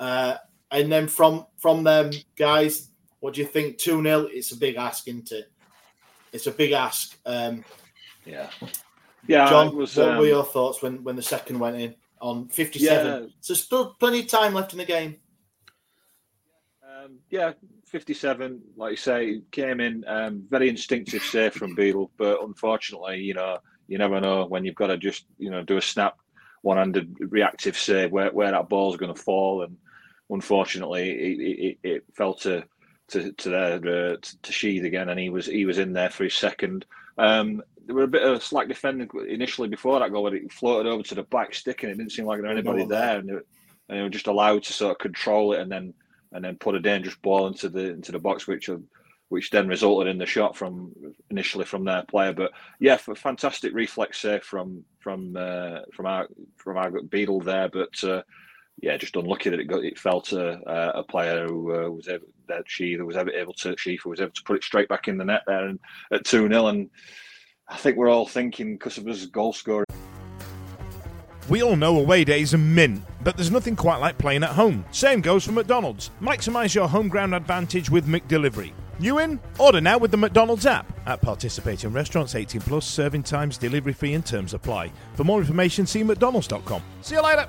S5: Uh, and then from from them guys, what do you think? Two 0 It's a big ask, isn't it? It's a big ask. Um,
S6: yeah. Yeah.
S5: John, was, what um, were your thoughts when, when the second went in on 57? Yeah. So still plenty of time left in the game.
S6: Um, yeah, 57, like you say, came in um, very instinctive save from Beadle, but unfortunately, you know, you never know when you've got to just, you know, do a snap one-handed reactive save where, where that ball's going to fall, and unfortunately, it, it, it fell to to to there uh, to, to Sheaf again, and he was he was in there for his second. Um, there were a bit of slack defending initially before that goal, but it floated over to the back stick, and it didn't seem like there was anybody there, and they, and they were just allowed to sort of control it and then and then put a dangerous ball into the into the box, which which then resulted in the shot from initially from their player. But yeah, fantastic reflex save from from uh, from our from our Beadle there, but. Uh, yeah, just unlucky that it got it fell to uh, a player who uh, was able, that she was able to she was able to put it straight back in the net there and at two 0 and I think we're all thinking Kosovo's goal scorer.
S9: We all know away days are mint, but there's nothing quite like playing at home. Same goes for McDonald's. Maximise your home ground advantage with McDelivery. You in? Order now with the McDonald's app. At participating restaurants, 18 plus, serving times, delivery fee, and terms apply. For more information, see McDonald's.com. See you later.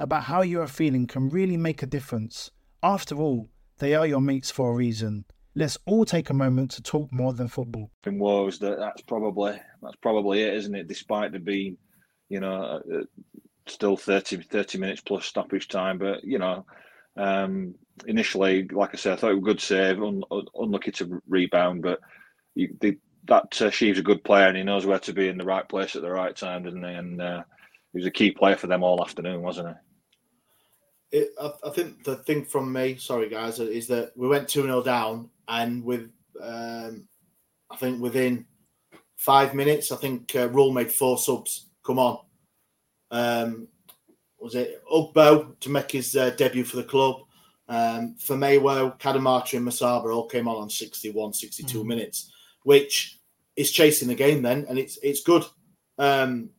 S1: about how you are feeling can really make a difference. After all, they are your mates for a reason let's all take a moment to talk more than football.
S6: In woes, that that's probably that's probably it, isn't it? Despite there being, you know, uh, uh, still 30, 30 minutes plus stoppage time, but you know, um, initially, like I said, I thought it was a good save, un, unlucky to rebound, but you, the, that uh, Sheaf's a good player and he knows where to be in the right place at the right time, doesn't he? And uh, he was a key player for them all afternoon, wasn't he?
S5: It, I, I, think the thing from me, sorry guys, is that we went 2 0 down and with um, I think within five minutes, I think uh, Röhl made four subs. Come on, um, was it Ugbo to make his uh, debut for the club? Um, for Maywo, Cadamarteri, and Musaba all came on on 61, 62 mm-hmm. minutes, which is chasing the game then, and it's it's good. Um,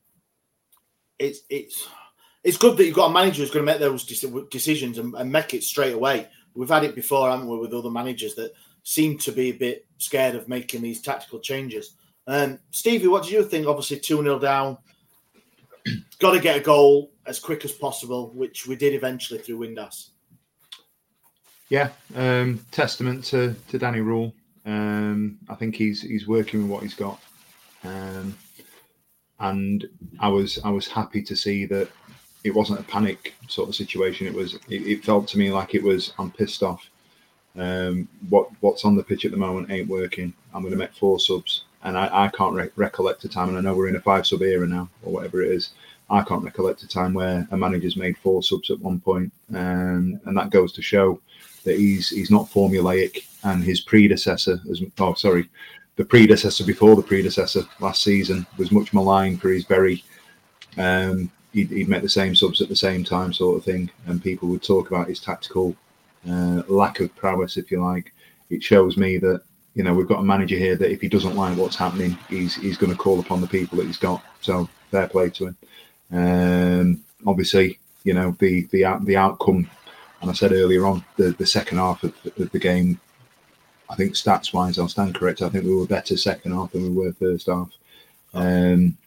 S5: it's it's it's good that you've got a manager who's going to make those decisions and, and make it straight away. We've had it before, haven't we, with other managers that seem to be a bit scared of making these tactical changes. Um, Stevie, what do you think? Obviously, 2 0 down. (clears throat) Got to get a goal as quick as possible, which we did eventually through Windass.
S7: Yeah, um, testament to, to Danny Röhl. Um, I think he's he's working with what he's got, um, and I was I was happy to see that it wasn't a panic sort of situation. It was. It, it felt to me like it was. I'm pissed off. Um, what what's on the pitch at the moment ain't working. I'm going to make four subs, and I, I can't re- recollect a time. And I know we're in a five sub era now, or whatever it is. I can't recollect a time where a manager's made four subs at one point, um, and that goes to show that he's he's not formulaic. And his predecessor, as oh sorry, the predecessor before the predecessor last season was much maligned for his very um, he'd, he'd make the same subs at the same time, sort of thing, and people would talk about his tactical uh, lack of prowess, if you like. It shows me that you know we've got a manager here that if he doesn't like what's happening, he's he's going to call upon the people that he's got. So fair play to him. Um, obviously, you know the the the outcome, and I said earlier on the the second half of, of the game. I think stats wise, I'll stand correct. I think we were better second half than we were first half. Um,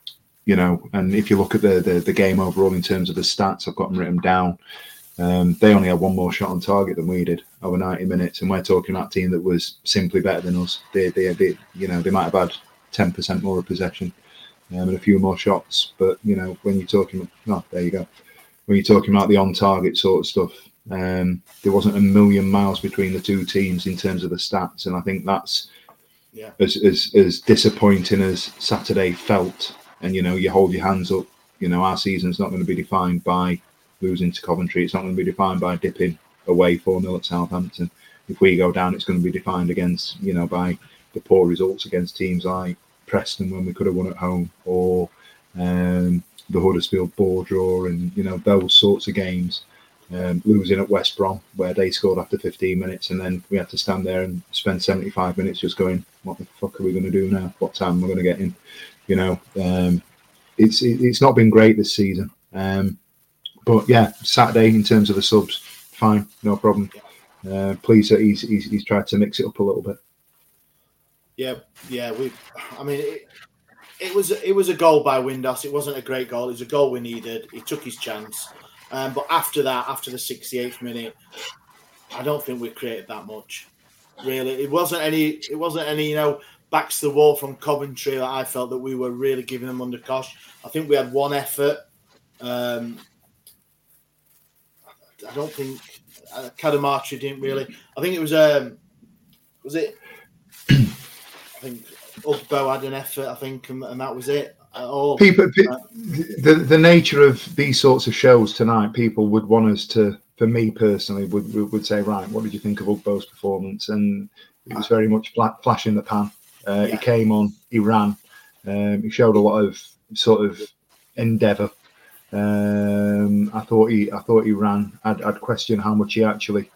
S7: you know, and if you look at the, the, the game overall in terms of the stats, I've got them written down. Um, they only had one more shot on target than we did over 90 minutes, and we're talking about a team that was simply better than us. They, they, they you know, they might have had 10% more of possession um, and a few more shots, but you know, when you're talking, oh, there you go. When you're talking about the on-target sort of stuff, um, there wasn't a million miles between the two teams in terms of the stats, and I think that's
S5: Yeah.
S7: as as, as disappointing as Saturday felt and you know you hold your hands up. You know our season's not going to be defined by losing to Coventry. It's not going to be defined by dipping away four 0 at Southampton. If we go down, it's going to be defined against you know by the poor results against teams like Preston when we could have won at home, or um, the Huddersfield ball draw, and you know those sorts of games. Um, losing at West Brom, where they scored after 15 minutes, and then we had to stand there and spend 75 minutes just going, "What the fuck are we going to do now? What time we're going to get in?" You know, um, it's it, it's not been great this season. Um, but yeah, Saturday in terms of the subs, fine, no problem. Uh, pleased that he's, he's he's tried to mix it up a little bit.
S5: Yeah, yeah. We, I mean, it, it was it was a goal by Windass. It wasn't a great goal. It was a goal we needed. He took his chance. Um, but after that, after the 68th minute, I don't think we created that much. Really, it wasn't any. It wasn't any. You know, backs to the wall from Coventry that I felt that we were really giving them under cosh. I think we had one effort. Um, I don't think uh, Cadamarteri didn't really. I think it was um, was it? (coughs) I think Ugbo had an effort. I think, and, and that was it. Or,
S7: People, pe-
S5: uh,
S7: the the nature of these sorts of shows tonight, people would want us to. For me personally, would would, would say, right, what did you think of Ugbo's performance? And it was very much flash in the pan. Uh, He came on, he ran, um, he showed a lot of sort of endeavour. Um, I thought he, I thought he ran. I'd, I'd question how much he actually.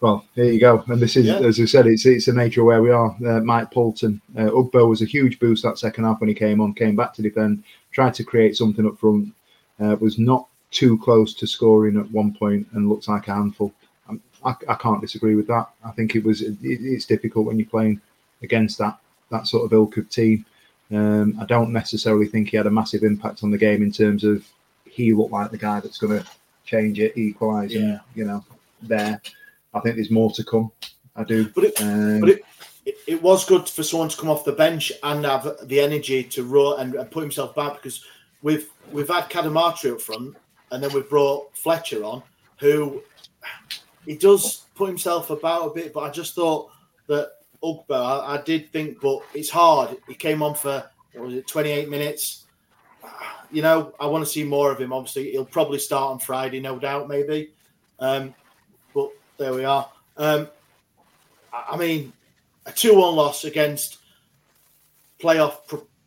S7: Well, here you go, and this is,
S5: Yeah.
S7: as I said, it's it's the nature of where we are. Uh, Mike Poulton, uh, Ugbo was a huge boost that second half when he came on, came back to defend, tried to create something up front, uh, was not too close to scoring at one point, and looks like a handful. Um, I, I can't disagree with that. I think it was it, it's difficult when you're playing against that that sort of ilk of team. Um, I don't necessarily think he had a massive impact on the game in terms of he looked like the guy that's going to change it, equalise,
S5: Yeah.
S7: and you know, there. I think there's more to come. I do.
S5: But it,
S7: Um,
S5: but it, it, it was good for someone to come off the bench and have the energy to run and, and put himself back because we've we've had Cadamarteri up front and then we've brought Fletcher on, who he does put himself about a bit, but I just thought that Ugbo, I, I did think, but it's hard. He came on for what was it, 28 minutes. You know, I want to see more of him. Obviously, he'll probably start on Friday, no doubt, maybe. Um, but there we are. Um, I I mean, a two-one loss against playoff,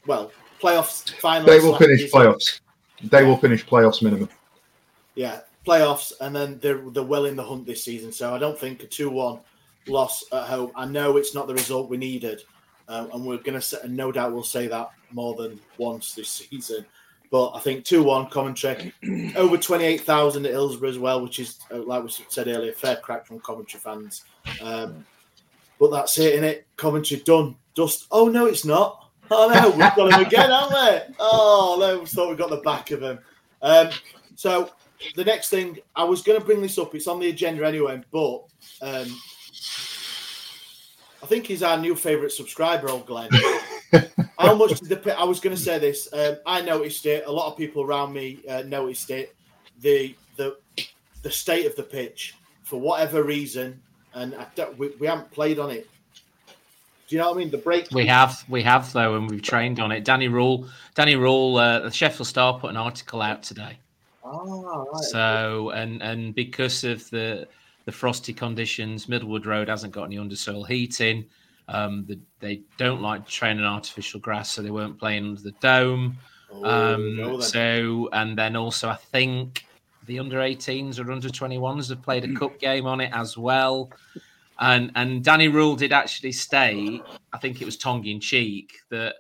S5: well, playoffs final.
S7: they will finish
S5: season.
S7: playoffs. They will finish playoffs minimum.
S5: Yeah, playoffs, and then they're they're well in the hunt this season. So I don't think a two-one loss at home. I know it's not the result we needed, um, and we're going to and no doubt we'll say that more than once this season. But I think two-one Coventry, (clears throat) over twenty-eight thousand at Hillsborough as well, which is uh, like we said earlier, fair crack from Coventry fans. Um, but that's it, in it. Coventry done. Dust. Oh no, it's not. Oh no, we've got him again, haven't we? Oh no, we thought we got the back of him. Um, so the next thing I was going to bring this up. It's on the agenda anyway, but um, I think he's our new favourite subscriber, old Glenn. (laughs) How much did the? I was going to say this. Um, I noticed it. A lot of people around me uh, noticed it. the the the state of the pitch for whatever reason, and I don't, we, we haven't played on it. Do you know what I mean? The break.
S8: We have, we have though, and we've trained on it. Danny Röhl, Danny Röhl, uh, the Sheffield Star put an article out today.
S5: Oh, right.
S8: So, and and because of the the frosty conditions, Middlewood Road hasn't got any undersoil heating. Um, the, they don't like training artificial grass, so they weren't playing under the dome.
S5: Oh,
S8: Um, so, and then also, I think the under 18s or under 21s have played a cup game on it as well. And and Danny Röhl did actually state, I think it was tongue in cheek, that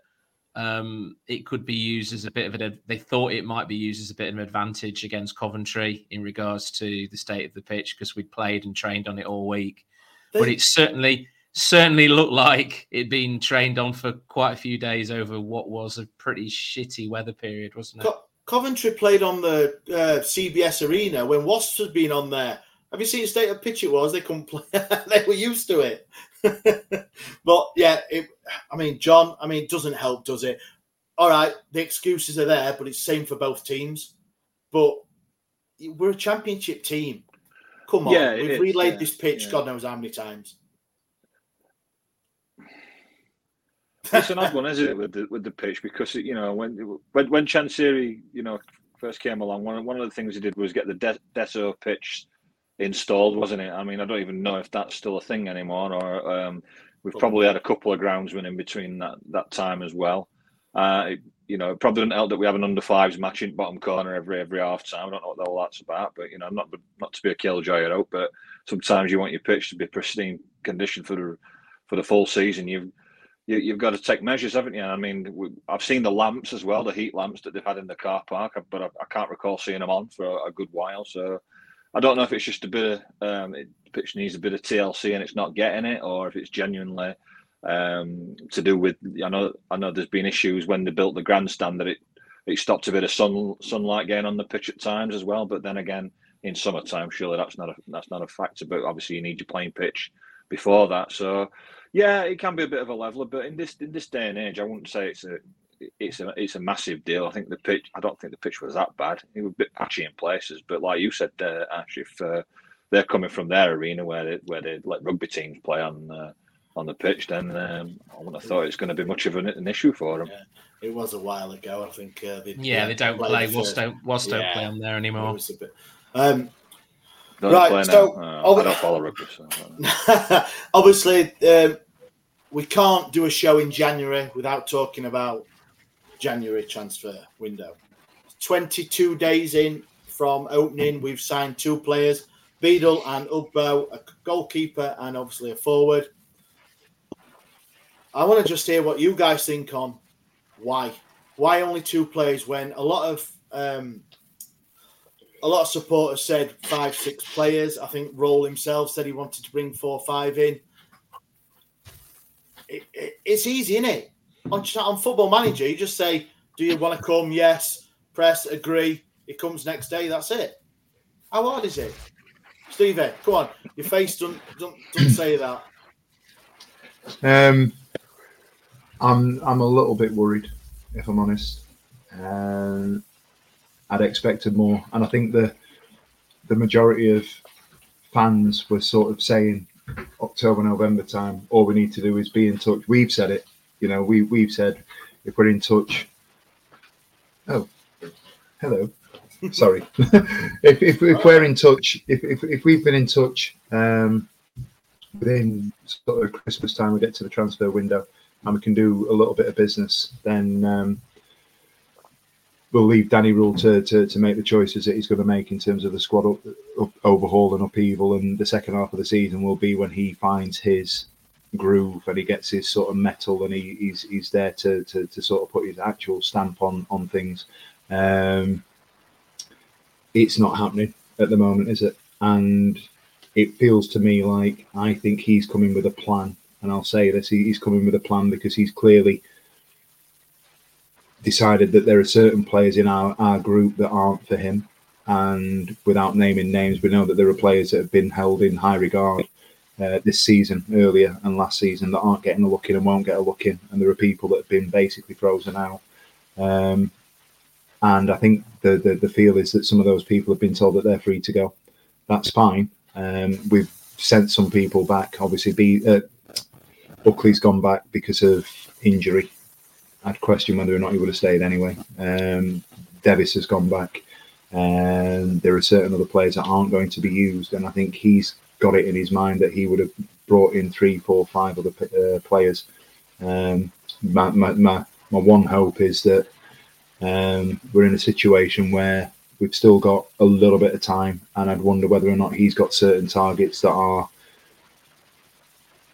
S8: um, it could be used as a bit of an. They thought it might be used as a bit of an advantage against Coventry in regards to the state of the pitch because we'd played and trained on it all week. but it certainly certainly looked like it'd been trained on for quite a few days over what was a pretty shitty weather period, wasn't it?
S5: Co- Coventry played on the uh, CBS Arena when Wasps had been on there. Have you seen the state of pitch it was? They couldn't play. (laughs) they were used to it. (laughs) but yeah, it, I mean, John. I mean, it doesn't help, does it? All right, the excuses are there, but it's same for both teams. But we're a championship team. Come on,
S6: Yeah,
S5: we've
S6: is,
S5: relayed
S6: yeah,
S5: this pitch
S6: yeah.
S5: God knows how many times.
S6: it's an odd one, isn't it, with the with the pitch? Because you know when when when Chansiri, you know, first came along, one one of the things he did was get the De- Desso pitch installed, wasn't it? I mean, I don't even know if that's still a thing anymore, or um, we've probably had a couple of groundsmen in between that that time as well. Uh, it, you know, it probably doesn't help that we have an under fives match in bottom corner every every half time. I don't know what all that's about, but you know, not not to be a killjoy at all, but sometimes you want your pitch to be pristine condition for the for the full season. You've you, you've got to take measures, haven't you? I mean, we, I've seen the lamps as well, the heat lamps that they've had in the car park, but I, I can't recall seeing them on for a, a good while. So I don't know if it's just a bit of um, it, pitch needs a bit of TLC and it's not getting it, or if it's genuinely um, to do with. I know I know there's been issues when they built the grandstand that it it stopped a bit of sun sunlight getting on the pitch at times as well. But then again, in summertime, surely that's not a that's not a factor. But obviously, you need your playing pitch before that. So yeah, it can be a bit of a leveler, but in this in this day and age, I wouldn't say it's a it's a it's a massive deal. I think the pitch. I don't think the pitch was that bad. It was a bit patchy in places, but like you said, uh, Ash, if uh, they're coming from their arena where they where they let rugby teams play on uh, on the pitch, then um, I wouldn't have thought it's going to be much of an, an issue for them.
S5: It was a while ago. I think. Uh, they,
S8: Yeah, they don't play.
S5: the
S8: Wasp don't, Wasp don't
S5: Yeah.
S8: play on there anymore.
S5: It was a bit- Um,
S6: Don't
S5: Right,
S6: play
S5: so-
S6: now.
S5: oh,
S6: Uh, I don't follow rugby, so. (laughs)
S5: Obviously, um, we can't do a show in January without talking about January transfer window. 22 days in from opening, we've signed two players, Beadle and Ugbo, a goalkeeper and obviously a forward. I want to just hear what you guys think on why. Why only two players when a lot of um, a lot of supporters said five, six players. I think Röhl himself said he wanted to bring four, five in. It, it, it's easy, isn't it? On, on Football Manager, you just say, "Do you want to come?" Yes. Press agree. It comes next day. That's it. How hard is it, Stevie? Come on, your face don't doesn't, doesn't say that.
S7: Um, I'm I'm a little bit worried, if I'm honest. Um, I'd expected more, and I think the the majority of fans were sort of saying October November time. All we need to do is be in touch. We've said it. You know, we we've said if we're in touch. Oh, hello. Sorry. (laughs) if, if, if we're in touch, if, if, if we've been in touch um, within sort of Christmas time, we get to the transfer window and we can do a little bit of business, then um, we'll leave Danny Röhl to, to, to make the choices that he's going to make in terms of the squad up, up, overhaul and upheaval. And the second half of the season will be when he finds his groove and he gets his sort of metal and he, he's he's there to, to, to sort of put his actual stamp on on things. Um, it's not happening at the moment, is it? And it feels to me like I think he's coming with a plan. And I'll say this: he- he's coming with a plan because he's clearly decided that there are certain players in our, our group that aren't for him. And without naming names, we know that there are players that have been held in high regard uh, this season, earlier and last season, that aren't getting a look in and won't get a look in. And there are people that have been basically frozen out. Um, and I think the, the the feel is that some of those people have been told that they're free to go. That's fine. Um, we've sent some people back. Obviously, be uh, Buckley's gone back because of injury. I'd question whether or not he would have stayed anyway. Um, Davis has gone back, and there are certain other players that aren't going to be used. And I think he's got it in his mind that he would have brought in three, four, five other uh, players. Um, my, my, my, my one hope is that um, we're in a situation where we've still got a little bit of time, and I'd wonder whether or not he's got certain targets that are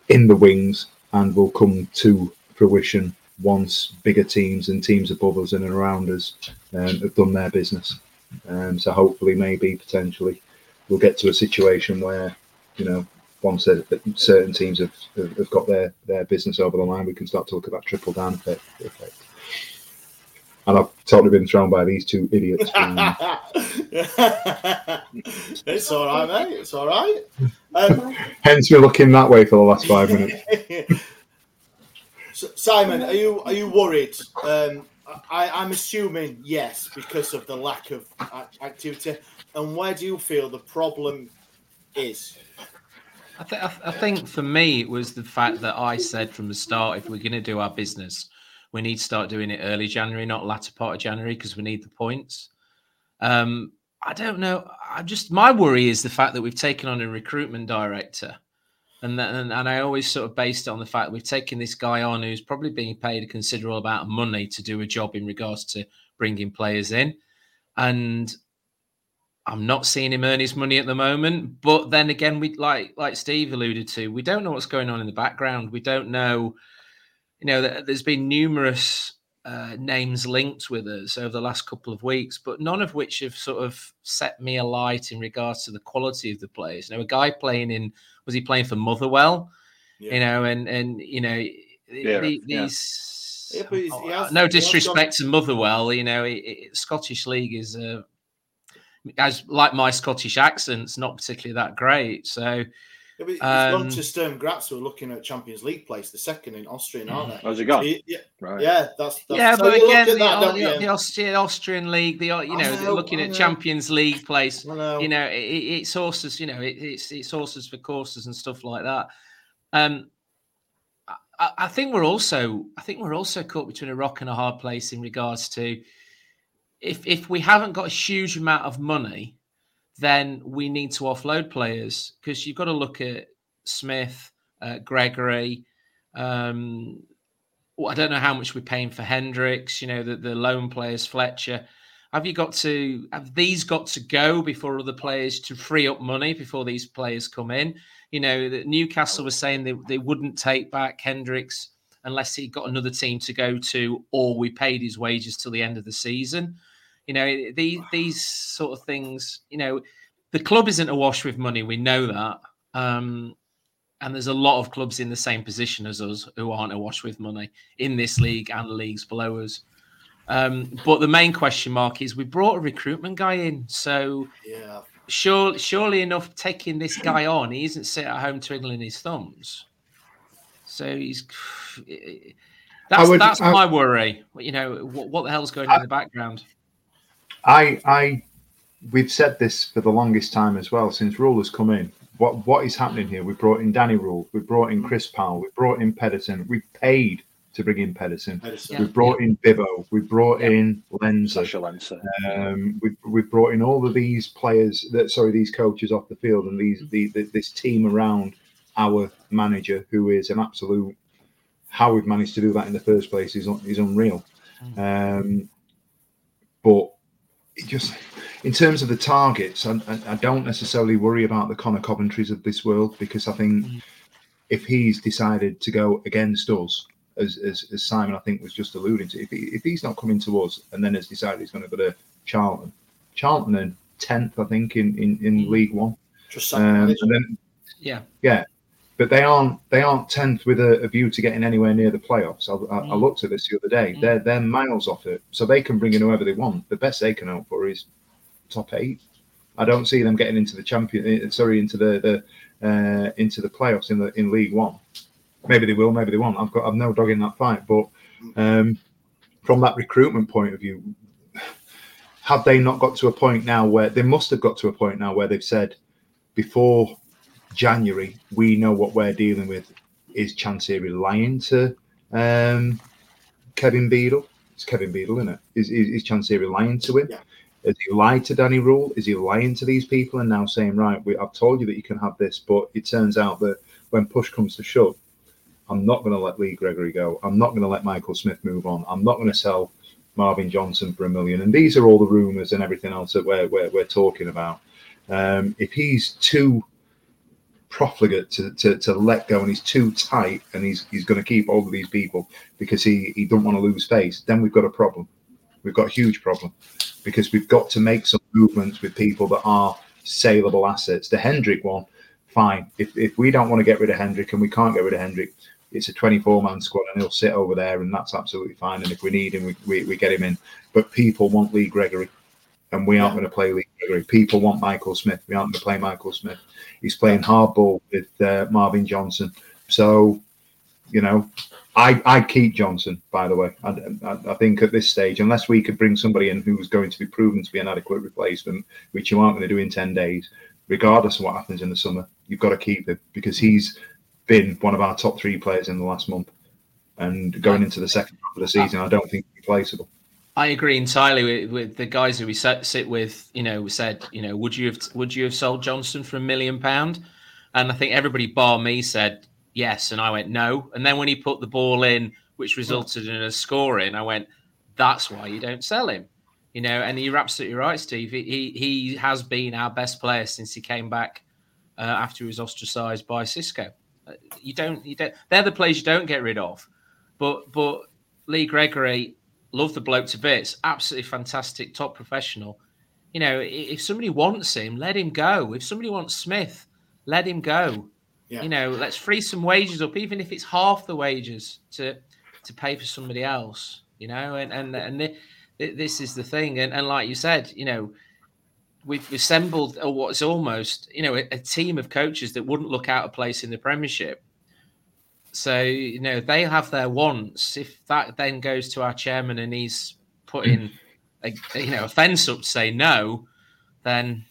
S7: in the wings and will come to fruition once bigger teams and teams above us and around us um, have done their business. Um, so hopefully, maybe potentially, we'll get to a situation where you know once that that certain teams have, have got their, their business over the line, we can start talking about trickle down effect. And I've totally been thrown by these two idiots. (laughs)
S5: it's all right, mate. It's all right. Um, (laughs)
S7: Hence, we're looking that way for the last five minutes. (laughs)
S5: Simon, are you are you worried? Um, I, I'm assuming yes, because of the lack of activity. And where do you feel the problem is?
S8: I, th- I think for me, it was the fact that I said from the start, if we're going to do our business, we need to start doing it early January, not latter part of January, because we need the points. Um, I don't know. I just my worry is the fact that we've taken on a recruitment director and, and and I always sort of based it on the fact we've taken this guy on who's probably being paid a considerable amount of money to do a job in regards to bringing players in, and I'm not seeing him earn his money at the moment. But then again, we like like Steve alluded to, we don't know what's going on in the background. We don't know, you know, there's been numerous uh, names linked with us over the last couple of weeks, but none of which have sort of set me alight in regards to the quality of the players. You know, a guy playing in was he playing for Motherwell? Yeah. You know, and and you know yeah, these. Yeah. has, no disrespect to Motherwell, you know, it, it, Scottish League is uh, as like my Scottish accent's not particularly that great. So
S5: yeah, but um, gone to Sturm Graz who are looking at Champions League place, the second in Austrian, aren't they?
S6: How's it gone?
S5: Yeah, right. yeah, that's, that's
S8: yeah. But again, the, that, the, the, Austrian, Austrian league, the you know, know looking at Champions League place, know. you know, it, it sources, you know, it, it's it sources for courses and stuff like that. Um, I, I think we're also, I think we're also caught between a rock and a hard place in regards to if if we haven't got a huge amount of money then we need to offload players because you've got to look at Smith, uh, Gregory. Um, I don't know how much we're paying for Hendricks. You know the the loan players, Fletcher. Have you got to have these got to go before other players to free up money before these players come in? You know that Newcastle was saying they, they wouldn't take back Hendricks unless he got another team to go to, or we paid his wages till the end of the season. You know, these these sort of things. You know, the club isn't awash with money. We know that. Um, and there's a lot of clubs in the same position as us who aren't awash with money in this league and the leagues below us. Um, but the main question mark is we brought a recruitment guy in, so
S5: yeah,
S8: sure, surely enough, taking this guy on, he isn't sitting at home twiddling his thumbs. So he's (sighs) that's would, that's I, my worry. You know what, what the hell's going on in the background?
S7: I, I, we've said this for the longest time as well since Röhl has come in. What what is happening here? We brought in Danny Röhl, we brought in Chris Powell, we brought in Pedersen, we paid to bring in Pedersen. Pedersen. We brought yeah. in Bibbo, we brought yeah. in Lenzer. Um, we we brought in all of these players that sorry these coaches off the field and these the, the, this team around our manager who is an absolute. How we've managed to do that in the first place is is unreal. Mm. Um, but it just in terms of the targets, I, I, don't necessarily worry about the Conor Coventries of this world because I think mm. if he's decided to go against us, as, as, as, Simon I think was just alluding to, if, he, if he's not coming to us and then has decided he's going to go to Charlton, Charlton in tenth I think in in, in mm. League One,
S5: just um, and
S8: then yeah,
S7: yeah, but they aren't they aren't tenth with a, a, view to getting anywhere near the playoffs. I, I, mm. I looked at this the other day. Mm. They're they're miles off it, so they can bring in whoever they want. The best they can hope for is top eight. I don't see them getting into the champion. Eh, sorry, into the the uh, into the playoffs in the in League One. Maybe they will, maybe they won't. I've got I've no dog in that fight. But um, from that recruitment point of view, (sighs) have they not got to a point now where they must have got to a point now where they've said before January we know what we're dealing with is Chansiri lying to um, Kevin Beadle? It's Kevin Beadle, isn't it? Is is, is Chansiri lying to him?
S5: Yeah.
S7: Has he lied to Danny Röhl? Is he lying to these people and now saying, right, we, I've told you that you can have this, but it turns out that when push comes to shove, I'm not going to let Lee Gregory go. I'm not going to let Michael Smith move on. I'm not going to sell Marvin Johnson for a million. And these are all the rumours and everything else that we're, we're, we're talking about. Um, if he's too profligate to, to, to let go and he's too tight and he's he's going to keep all of these people because he, he don't want to lose face, then we've got a problem. We've got a huge problem because we've got to make some movements with people that are saleable assets. The Hendrick one, fine. If, if we don't want to get rid of Hendrick and we can't get rid of Hendrick, it's a 24 man squad and he'll sit over there and that's absolutely fine. And if we need him, we, we, we get him in. But people want Lee Gregory and we aren't going to play Lee Gregory. People want Michael Smith. We aren't going to play Michael Smith. He's playing hardball with uh, Marvin Johnson. So, you know, I I keep Johnson. By the way, I, I, I, think at this stage, unless we could bring somebody in who's going to be proven to be an adequate replacement, which you aren't going to do in ten days, regardless of what happens in the summer, you've got to keep him because he's been one of our top three players in the last month. And going into the second half of the season, I don't think he's replaceable.
S8: I agree entirely with, with the guys who we sit, sit with. You know, we said, you know, would you have would you have sold Johnson for a million pound? And I think everybody bar me said yes, and I went no. And then when he put the ball in, which resulted in a scoring, I went, that's why you don't sell him. You know, and you're absolutely right, Steve. He he has been our best player since he came back uh, after he was ostracised by Xisco. Uh, you don't you don't. They're the players you don't get rid of. But but Lee Gregory, love the bloke to bits. Absolutely fantastic, top professional. You know, if somebody wants him, let him go. If somebody wants Smith, let him go. Yeah. You know, let's free some wages up, even if it's half the wages to to pay for somebody else. You know, and and and this is the thing. And, and like you said, you know, we've assembled what's almost you know a, a team of coaches that wouldn't look out of place in the Premiership. So you know they have their wants. If that then goes to our chairman and he's putting a you know a fence up to say no, then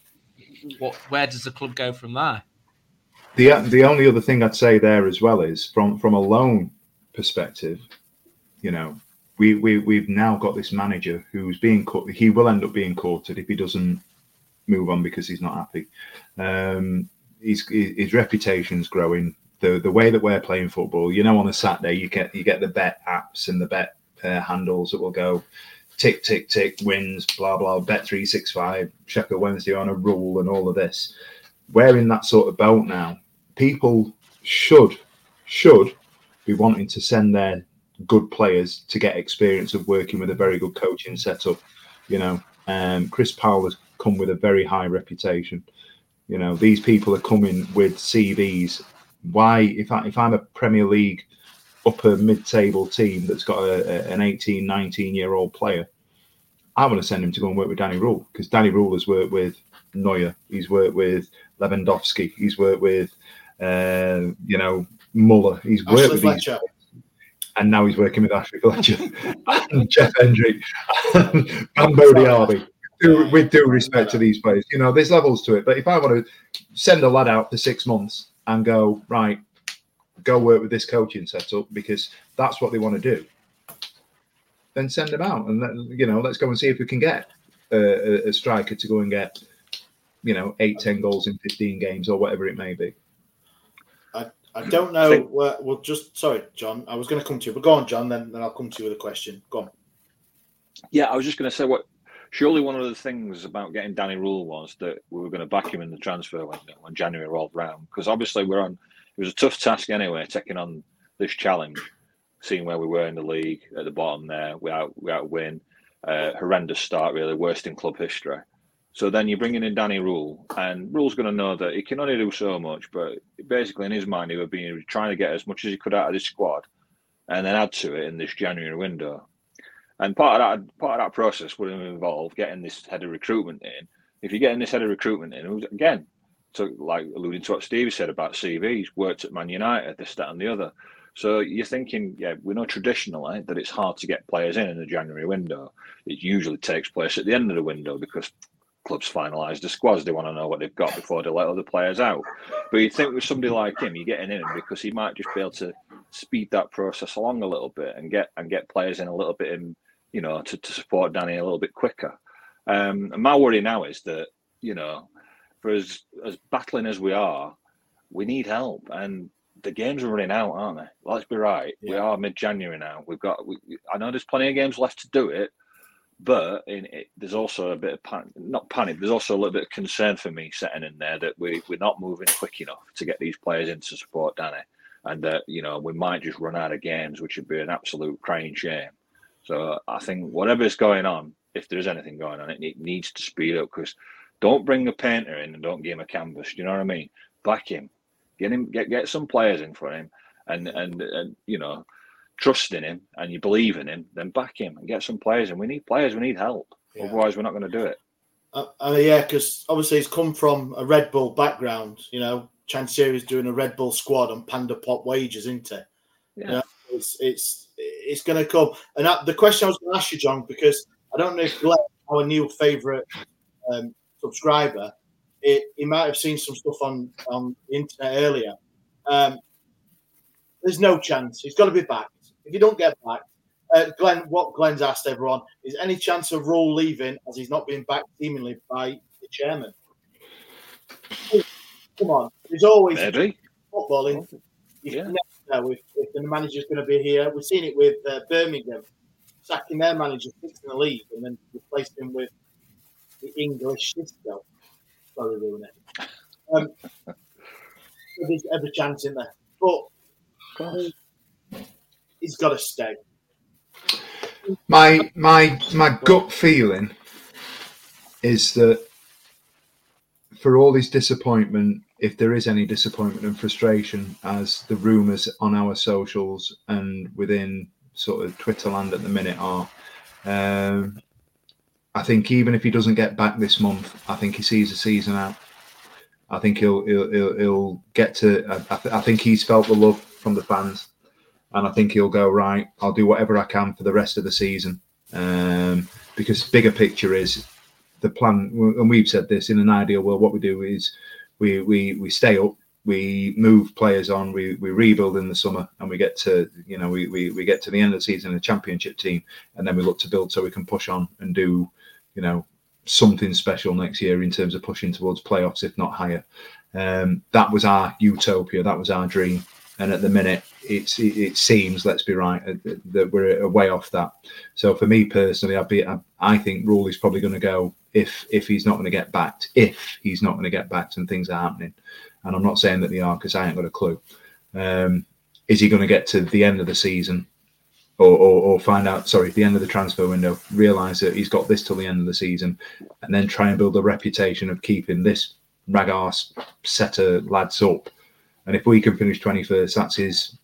S8: what? Where does the club go from there?
S7: The the only other thing I'd say there as well is from from a loan perspective, you know, we we we've now got this manager who's being caught. He will end up being courted if he doesn't move on because he's not happy. Um, his his reputation's growing. The the way that we're playing football, you know, on a Saturday you get you get the bet apps and the bet uh, handles that will go tick tick tick wins blah blah bet three six five Sheffield Wednesday on a rule and all of this. We're in that sort of boat now people should should be wanting to send their good players to get experience of working with a very good coaching setup. You know, um, Chris Powell has come with a very high reputation. You know, these people are coming with CVs. Why, if I if I'm a Premier League upper mid-table team that's got a, a, an 18, 19 year old player, I want to send him to go and work with Danny Röhl because Danny Röhl has worked with Neuer, he's worked with Lewandowski, he's worked with uh, you know, Muller. He's Ashley worked with Fletcher. these, and now he's working with Ashley Fletcher (laughs) and Jeff Hendrick (laughs) and Bambo Diaby. With due respect to these players, you know, there's levels to it. But if I want to send a lad out for six months and go right, go work with this coaching setup because that's what they want to do, then send them out and let, you know, let's go and see if we can get a, a striker to go and get you know eight, ten goals in fifteen games or whatever it may be.
S5: I don't know. Think, where, well, just sorry, John. I was going to come to you, but go on, John. Then, then I'll come to you with a question. Go on.
S6: Yeah, I was just going to say what. Surely one of the things about getting Danny Röhl was that we were going to back him in the transfer window when January rolled round. Because obviously we're on. It was a tough task anyway, taking on this challenge, seeing where we were in the league at the bottom there, without without win, uh, horrendous start, really worst in club history. So then you're bringing in Danny Rule, and Röhl's going to know that he can only do so much. But basically, in his mind, he would be trying to get as much as he could out of this squad, and then add to it in this January window. And part of that part of that process would involve getting this head of recruitment in. If you're getting this head of recruitment in, again, to like alluding to what Steve said about CVs, worked at Man United, this, that, and the other. So you're thinking, yeah, we know traditionally that it's hard to get players in in the January window. It usually takes place at the end of the window because clubs finalise the squads. They want to know what they've got before they let other players out. But you think with somebody like him, you're getting in because he might just be able to speed that process along a little bit and get and get players in a little bit in, you know, to, to support Danny a little bit quicker. Um, and my worry now is that, you know, for as as battling as we are, we need help. And the games are running out, aren't they? Let's be right. Yeah. We are mid January now. We've got. We, I know there's plenty of games left to do it, but in it, there's also a bit of panic. Not panic. There's also a little bit of concern for me setting in there that we we're not moving quick enough to get these players in to support Danny, and that you know we might just run out of games, which would be an absolute crying shame. So I think whatever's going on, if there's anything going on, it, needs to speed up because don't bring a painter in and don't give him a canvas. Do you know what I mean? Back him Get him, get get some players in for him, and and and you know, trust in him, and you believe in him. Then back him and get some players. And we need players. We need help. Yeah. Otherwise, we're not going to do it.
S5: Uh, uh, yeah, because obviously he's come from a Red Bull background. You know, Chansiri is doing a Red Bull squad on Panda Pop wages, isn't it? Yeah. You know, it's it's it's going to come. And that, the question I was going to ask you, John, because I don't know if Glenn, our new favourite um, subscriber, it, he might have seen some stuff on on the internet earlier. Um, there's no chance. He's got to be back. If you don't get back, uh, Glenn, what Glenn's asked everyone is any chance of Röhl leaving as he's not being backed seemingly by the chairman? Come on, there's always
S6: Maybe.
S5: football in. You yeah. Know if, if the manager's going to be here. We've seen it with uh, Birmingham sacking their manager, fixing the league, and then replacing him with the English Xisco. Sorry, ruin it. Um, (laughs) there's chance in there, but he's got to stay.
S7: My my my gut feeling is that for all his disappointment, if there is any disappointment and frustration, as the rumours on our socials and within sort of Twitter land at the minute are, um, I think even if he doesn't get back this month, I think he sees the season out. I think he'll he'll he'll, he'll get to. I, th- I, think he's felt the love from the fans, and I think he'll go right. I'll do whatever I can for the rest of the season, um, because bigger picture is the plan. And we've said this in an ideal world. What we do is we we we stay up. We move players on. We, we rebuild in the summer, and we get to you know we, we, we get to the end of the season a championship team, and then we look to build so we can push on and do you know, something special next year in terms of pushing towards playoffs, if not higher. Um, that was our utopia. That was our dream. And at the minute, it's it, it seems, let's be right, uh, that we're way off that. So for me personally, I'd be, I, I think Röhl is probably going to go if if he's not going to get backed. If he's not going to get backed, and things are happening, and I'm not saying that they are because I ain't got a clue. Um, is he going to get to the end of the season or, or, or, find out, sorry, the end of the transfer window, realise that he's got this till the end of the season, and then try and build a reputation of keeping this rag arse set of lads up. And if we can finish 21st, that's his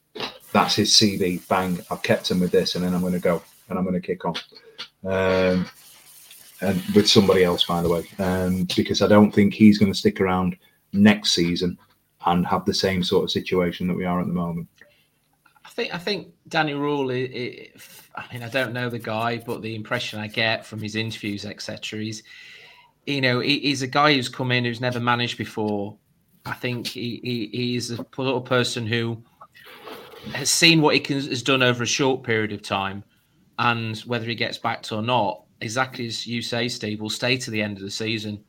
S7: that's his CV. Bang, I've kept him with this, and then I'm going to go and I'm going to kick on. Um, and with somebody else, by the way, um, because I don't think he's going to stick around next season and have the same sort of situation that we are at the moment.
S8: I think I think Danny Röhl. It, it, I mean, I don't know the guy, but the impression I get from his interviews, etc., is you know he, he's a guy who's come in who's never managed before. I think he, he he's a little person who has seen what he can, has done over a short period of time, and whether he gets backed or not, exactly as you say, Steve, will stay to the end of the season.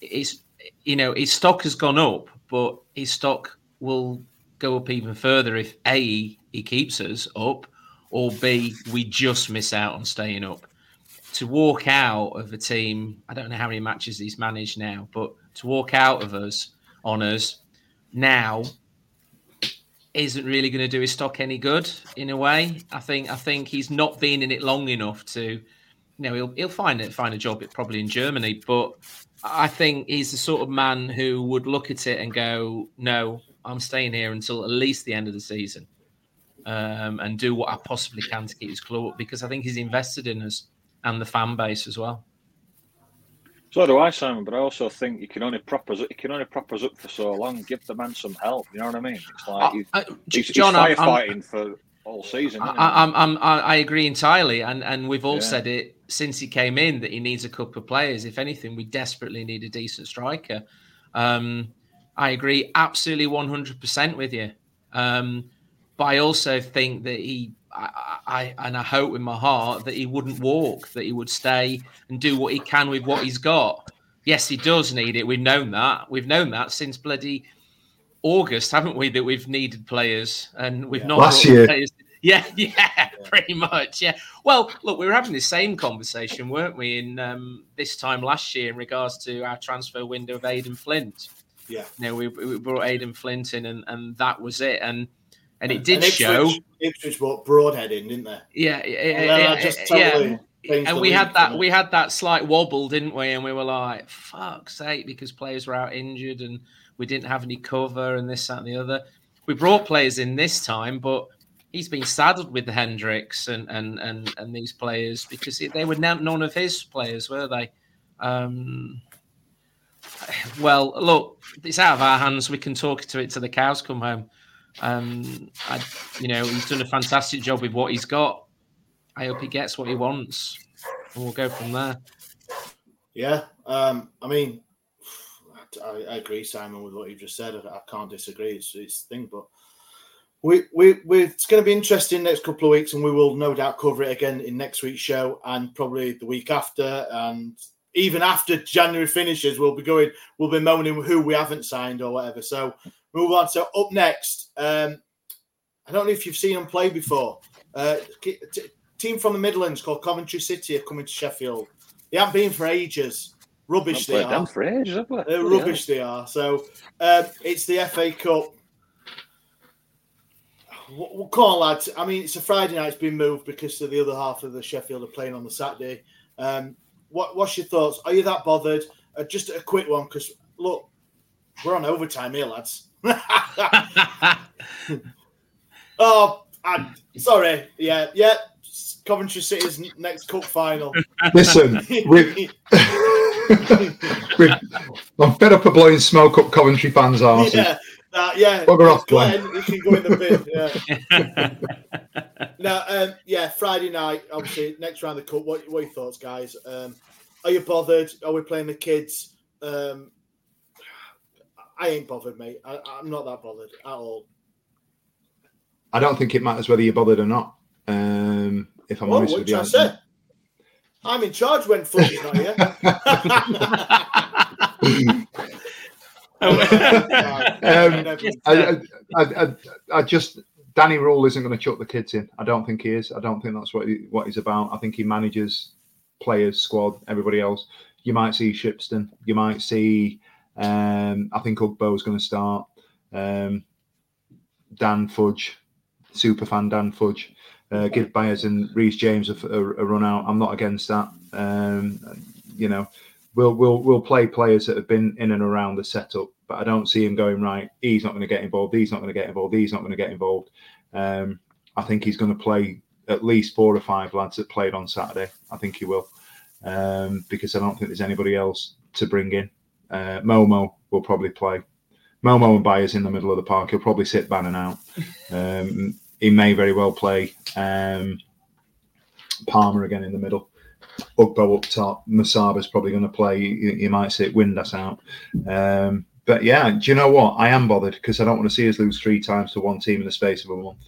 S8: It's you know his stock has gone up, but his stock will go up even further if A, he keeps us up, or B, we just miss out on staying up. To walk out of a team, I don't know how many matches he's managed now, but to walk out of us on us now isn't really going to do his stock any good in a way. I think I think he's not been in it long enough to, you know, he'll he'll find it find a job probably in Germany, but I think he's the sort of man who would look at it and go, no, I'm staying here until at least the end of the season, um, and do what I possibly can to keep his club up because I think he's invested in us and the fan base as well.
S6: So do I, Simon. But I also think you can only prop us. You can only prop us up for so long. Give the man some help. You know what I mean? It's like he's,
S8: Uh,
S6: he's,
S8: John,
S6: he's
S8: I'm-
S6: firefighting for all season.
S8: I, I'm, I'm, I agree entirely, and and we've all
S6: Yeah.
S8: said it since he came in that he needs a couple of players. If anything, we desperately need a decent striker. Um, I agree absolutely 100 percent with you, um, but I also think that he, I, I, and I hope in my heart that he wouldn't walk, that he would stay and do what he can with what he's got. Yes, he does need it. We've known that. We've known that since bloody August, haven't we? That we've needed players, and we've not
S7: Last year.
S8: Players. (laughs) Yeah, yeah, pretty much. Yeah. Well, look, we were having the same conversation, weren't we, in um, this time last year in regards to our transfer window of Aden Flint.
S5: Yeah.
S8: You know, we, we brought Aden Flint in, and, and that was it. And and it
S5: And
S8: did
S5: Ipswich,
S8: show.
S5: Ipswich brought Broadhead in, didn't they?
S8: Yeah, yeah,
S5: And then I
S8: yeah,
S5: just totally
S8: yeah. And we had that we had that slight wobble, didn't we? And we were like, "Fuck's sake!" Because players were out injured, and we didn't have any cover, and this, that, and the other. We brought players in this time, but he's been saddled with the Hendricks and and and, and these players because they were none of his players, were they? Um, well, look, it's out of our hands. We can talk to it till the cows come home. Um, I, you know, he's done a fantastic job with what he's got. I hope he gets what he wants, and we'll go from there.
S5: Yeah, um, I mean, I, I agree, Simon, with what you've just said. I, I can't disagree. It's it's thing, but we we we it's going to be interesting next couple of weeks, and we will no doubt cover it again in next week's show, and probably the week after, and even after January finishes, we'll be going, we'll be moaning who we haven't signed or whatever. So move on. So up next, um, I don't know if you've seen them play before. Uh, t- team from the Midlands called Coventry City are coming to Sheffield. They haven't been for ages. Rubbish they are.
S6: for ages, have we?
S5: They're
S6: Bloody
S5: rubbish they are. So um, it's the FA Cup. W- w- Come on, lads. I mean, it's a Friday night. It's been moved because of the other half of the Sheffield are playing on the Saturday. Um, what, what's your thoughts? Are you that bothered? Uh, just a quick one, because look, we're on overtime here, lads. (laughs) oh, I'm sorry. Yeah, yeah. Coventry City's next cup final.
S7: Listen, we we (laughs) (laughs) I'm fed up of blowing smoke up Coventry fans' arses.
S5: Yeah, uh, yeah.
S7: Bugger off,
S5: Glenn.
S7: Glenn.
S5: You can go in the bin. Yeah. (laughs) now, um, yeah, Friday night, obviously, next round of the cup. What, what are your thoughts, guys? Um, are you bothered? Are we playing the kids? Um, I ain't bothered, mate. I, I'm not that bothered at all.
S7: I don't think it matters whether you're bothered or not. Um, if I'm
S5: What,
S7: honest with
S5: you
S7: you,
S5: trying to say? I'm in charge when footy's not here. (laughs)
S7: um, I, I, just Danny Röhl isn't going to chuck the kids in. I don't think he is. I don't think that's what he, what he's about. I think he manages players, squad, everybody else. You might see Shipston. You might see. Um, I think Ugbo's going to start. Um, Dan Fudge, super fan Dan Fudge. Uh, give Byers and Reece James a, a, a run out. I'm not against that. Um, you know, we'll we'll we'll play players that have been in and around the setup, but I don't see him going right. He's not going to get involved. He's not going to get involved. He's not going to get involved. Um, I think he's going to play at least four or five lads that played on Saturday. I think he will, um, because I don't think there's anybody else to bring in. Uh, Momo will probably play. Momo and Byers in the middle of the park. He'll probably sit Bannan out. Um, he may very well play um, Palmer again in the middle. Ugbo up top. Musaba's probably going to play. You, you might sit Windass out. Um, but yeah, do you know what? I am bothered because I don't want to see us lose three times to one team in the space of a month.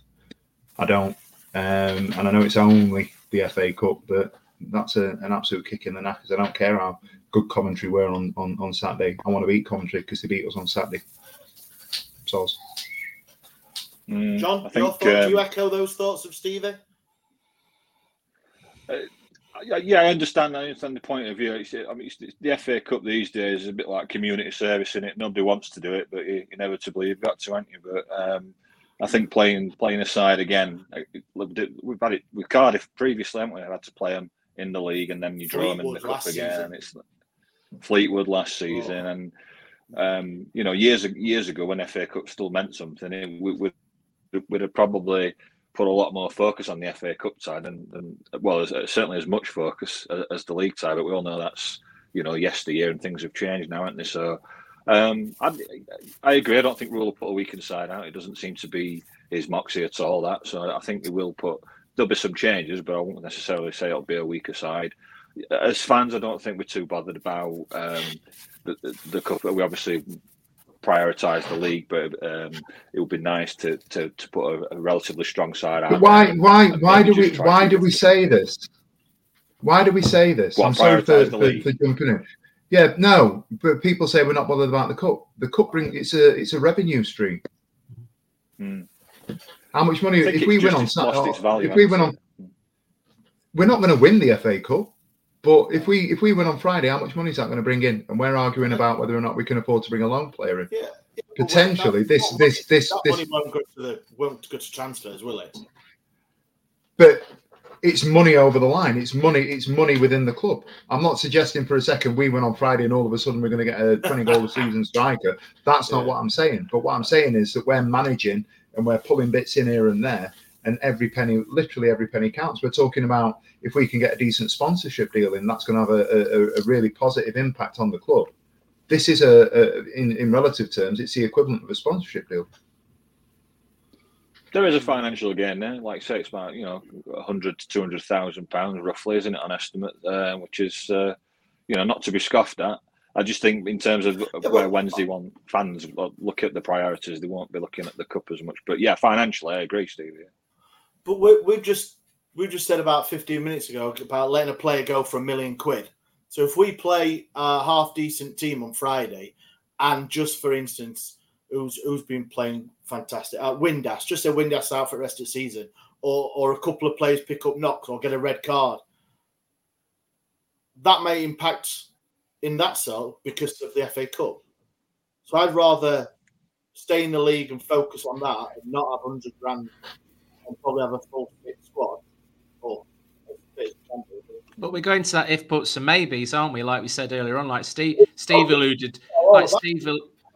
S7: I don't. Um, and I know it's only the FA Cup, but that's a, an absolute kick in the because I don't care how good Coventry were on, on, on Saturday. I want to beat commentary because they beat us on Saturday. So
S6: Mm,
S5: John,
S6: I
S5: your
S6: think,
S5: thoughts? Do
S6: um,
S5: you echo those thoughts of Stevie?
S6: Yeah, yeah, I understand. I understand the point of view. It's, I mean, it's, it's the FA Cup these days is a bit like community service in it. Nobody wants to do it, but you, inevitably you've got to, haven't you? But um, I think playing playing aside again, we've had it with Cardiff previously, haven't we? I've had to play them in the league, and then you draw them in the cup again.
S5: season.
S6: And it's Fleetwood last season, and um, you know, years years ago when FA Cup still meant something, it, we, we, we'd have probably put a lot more focus on the FA Cup side, and, and well, as, certainly as much focus as, as the league side. But we all know that's you know yesteryear and things have changed now, haven't they? So um, I, I agree. I don't think Röhl will put a weekend side out. It doesn't seem to be his moxie at all. That so I think they will put. There'll be some changes, but I won't necessarily say it'll be a weaker side. As fans, I don't think we're too bothered about um, the, the, the cup. We obviously prioritise the league, but um, it would be nice to to, to put a, a relatively strong side out.
S7: Why why why do we why do we say this? Why do we say this?
S6: What,
S7: I'm sorry for, for, for jumping in. Yeah, no, but people say we're not bothered about the cup. The cup bring it's a it's a revenue stream.
S6: Hmm.
S7: How much money if we win on Saturday?
S6: its value,
S7: If we win on, we're not going to win the FA Cup. But if we if we win on Friday, how much money is that going to bring in? And we're arguing about whether or not we can afford to bring a long player in.
S5: Yeah.
S7: Potentially, this this this
S5: that
S7: this
S5: money won't go to the won't go to transfers, will it?
S7: but it's money over the line. It's money. It's money within the club. I'm not suggesting for a second we win on Friday and all of a sudden we're going to get a 20 goal a (laughs) season striker. That's not what I'm saying. But what I'm saying is that we're managing and we're pulling bits in here and there, and every penny, literally every penny counts. We're talking about if we can get a decent sponsorship deal in, that's going to have a, a, a really positive impact on the club. This is a, a in in relative terms, it's the equivalent of a sponsorship deal.
S6: There is a financial gain there, like say it's about you know a hundred to two hundred thousand pounds roughly, isn't it, on estimate, uh, which is uh, you know not to be scoffed at. I just think in terms of where Wednesday want fans look at the priorities, they won't be looking at the cup as much. But yeah, financially, I agree, Steve. Yeah.
S5: But we, we've just we just said about 15 minutes ago about letting a player go for a million quid. So if we play a half decent team on Friday, and just for instance, who's who's been playing fantastic, uh, Windass, just say Windass out for the rest of the season, or or a couple of players pick up knocks or get a red card, that may impact in that cell because of the FA Cup. So I'd rather stay in the league and focus on that and not have 100 grand and probably have a full fit squad. Or
S8: But we're going to that if buts and maybes, aren't we? Like we said earlier on, like oh, Steve
S5: Oh, oh
S8: Steve alluded, like Steve,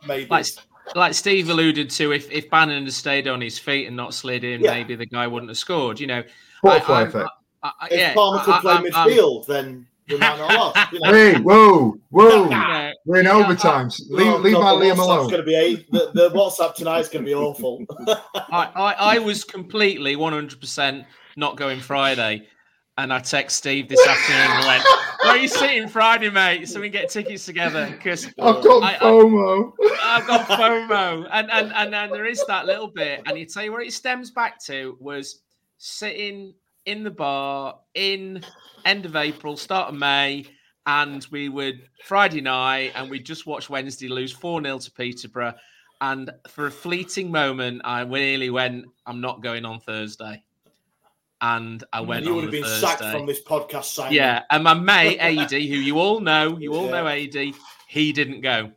S5: maybe.
S8: like like Steve alluded to, if if Bannan had stayed on his feet and not slid in,
S5: Yeah.
S8: maybe the guy wouldn't have scored. You know,
S7: Butterfly
S8: I'm-
S7: effect.
S8: I- I-
S5: if
S8: yeah,
S5: Palmer could
S8: I-
S5: play
S8: I'm- I'm-
S5: midfield, then we might not lost. You know?
S7: Hey, whoa, whoa!
S8: You know,
S7: We're in overtime. Leave,
S5: Oh,
S7: leave
S5: God,
S7: our Liam
S5: WhatsApp's
S7: alone.
S5: Gonna be eight. The, the WhatsApp tonight's going to be awful. (laughs)
S8: I, I, I was completely 100% not going Friday. And I text Steve this afternoon and went, Where are you sitting Friday, mate? So we can get tickets together. Because
S7: I've got
S8: I- I-
S7: FOMO.
S8: I've got FOMO. And, and, and, and there is that little bit. And you tell you where it stems back to was sitting in the bar in end of April, start of May. And we would Friday night and we just watched Wednesday lose 4 0 to Peterborough. And for a fleeting moment, I really went, I'm not going on Thursday. And I went
S5: you would have been
S8: Thursday.
S5: sacked from this podcast, Simon.
S8: Yeah, and my mate (laughs) AD, who you all know, you all
S5: Yeah.
S8: know AD, he didn't go,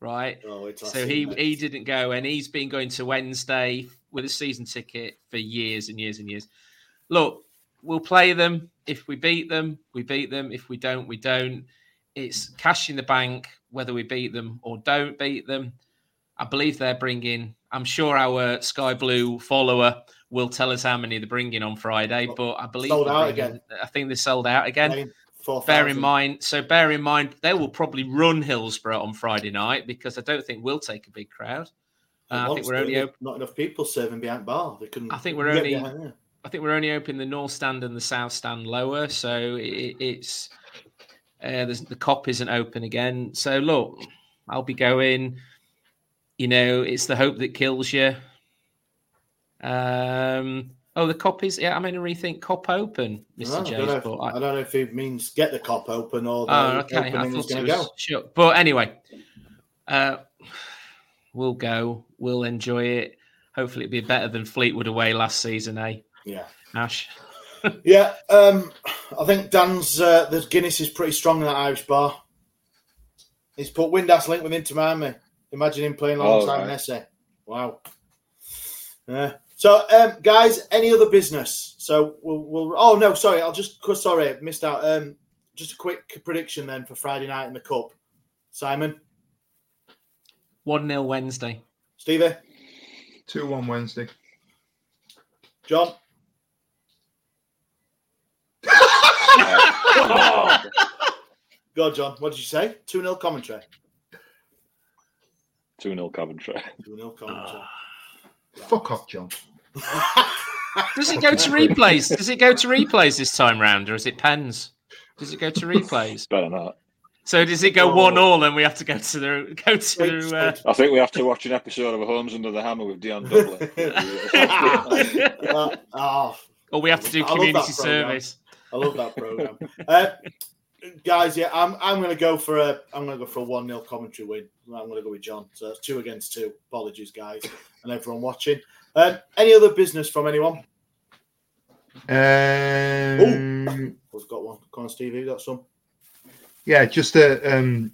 S8: right?
S5: Oh,
S8: So he he didn't go, and he's been going to Wednesday with a season ticket for years and years and years. Look, we'll play them. If we beat them, we beat them. If we don't, we don't. It's cash in the bank, whether we beat them or don't beat them. I believe they're bringing. I'm sure our Sky Blue follower will tell us how many they're bringing on Friday, but I believe
S5: Sold out
S8: bringing-
S5: again.
S8: I think they're sold out again
S5: Playing 4,000.
S8: bear in mind so bear in mind they will probably run hillsborough on friday night because i don't think we'll take a big crowd Uh, i think we're only op-
S5: not enough people serving behind bar. They couldn't.
S8: i think we're only. I think we're only opening the north stand and the south stand lower so it, it's uh, the Kop isn't open again so look i'll be going you know it's the hope that kills you um oh the Kop is yeah i'm going to rethink Kop open mr
S5: No, I, don't know if,
S8: but
S5: I don't know if it means get the Kop open or the
S8: Oh, okay. I thought it
S5: to
S8: was
S5: go.
S8: sure. But anyway, uh, we'll go. We'll enjoy it. Hopefully, it'll be better than Fleetwood away last season, eh?
S5: Yeah.
S8: Ash. (laughs)
S5: Yeah, um, I think Dan's uh, the Guinness is pretty strong in that Irish bar. He's put Windass link with Inter Miami. Imagine him playing
S6: Oh,
S5: alongside
S6: right.
S5: Messi. Wow. Yeah. So, um, guys, any other business? So we'll, we'll. Oh no, sorry. I'll just. Sorry, I missed out. Um, just a quick prediction then for Friday night in the cup. Simon,
S8: 1 0 Wednesday.
S5: Stevie,
S7: 2 1 Wednesday.
S5: John. Go on, John. What did you say? 2 0 commentary.
S6: 2 0 Coventry.
S5: 2 0 commentary.
S7: Fuck off, John. (laughs)
S8: Does it go to replays? Does it go to replays this time round, or is it pens? Does it go to replays? (laughs)
S6: Better not.
S8: So does it go
S5: Oh.
S8: one all, and we have to go to the go to? Uh,
S6: I think we have to watch an episode of Homes Under the Hammer with Dion Dublin. (laughs)
S5: Uh, oh,
S8: or we have to do community
S5: that programme.
S8: service.
S5: I love that program. uh, guys, yeah, I'm I'm gonna go for a I'm gonna go for a one 0 commentary win. I'm gonna go with John. So it's two against two. Apologies, guys, and everyone watching. Um, any other business from anyone?
S7: Um, oh,
S5: We've got one. Come on, Steve. You got some?
S7: Yeah, just a um,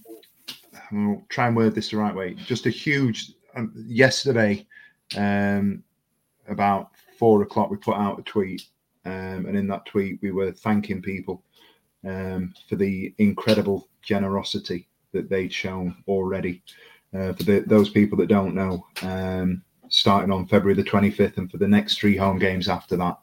S7: I'll try and word this the right way. Just a huge. Um, yesterday, um, about four o'clock, we put out a tweet, um, and in that tweet, we were thanking people um, for the incredible generosity that they'd shown already. Uh, for the, those people that don't know, um, starting on February the 25th, and for the next three home games after that,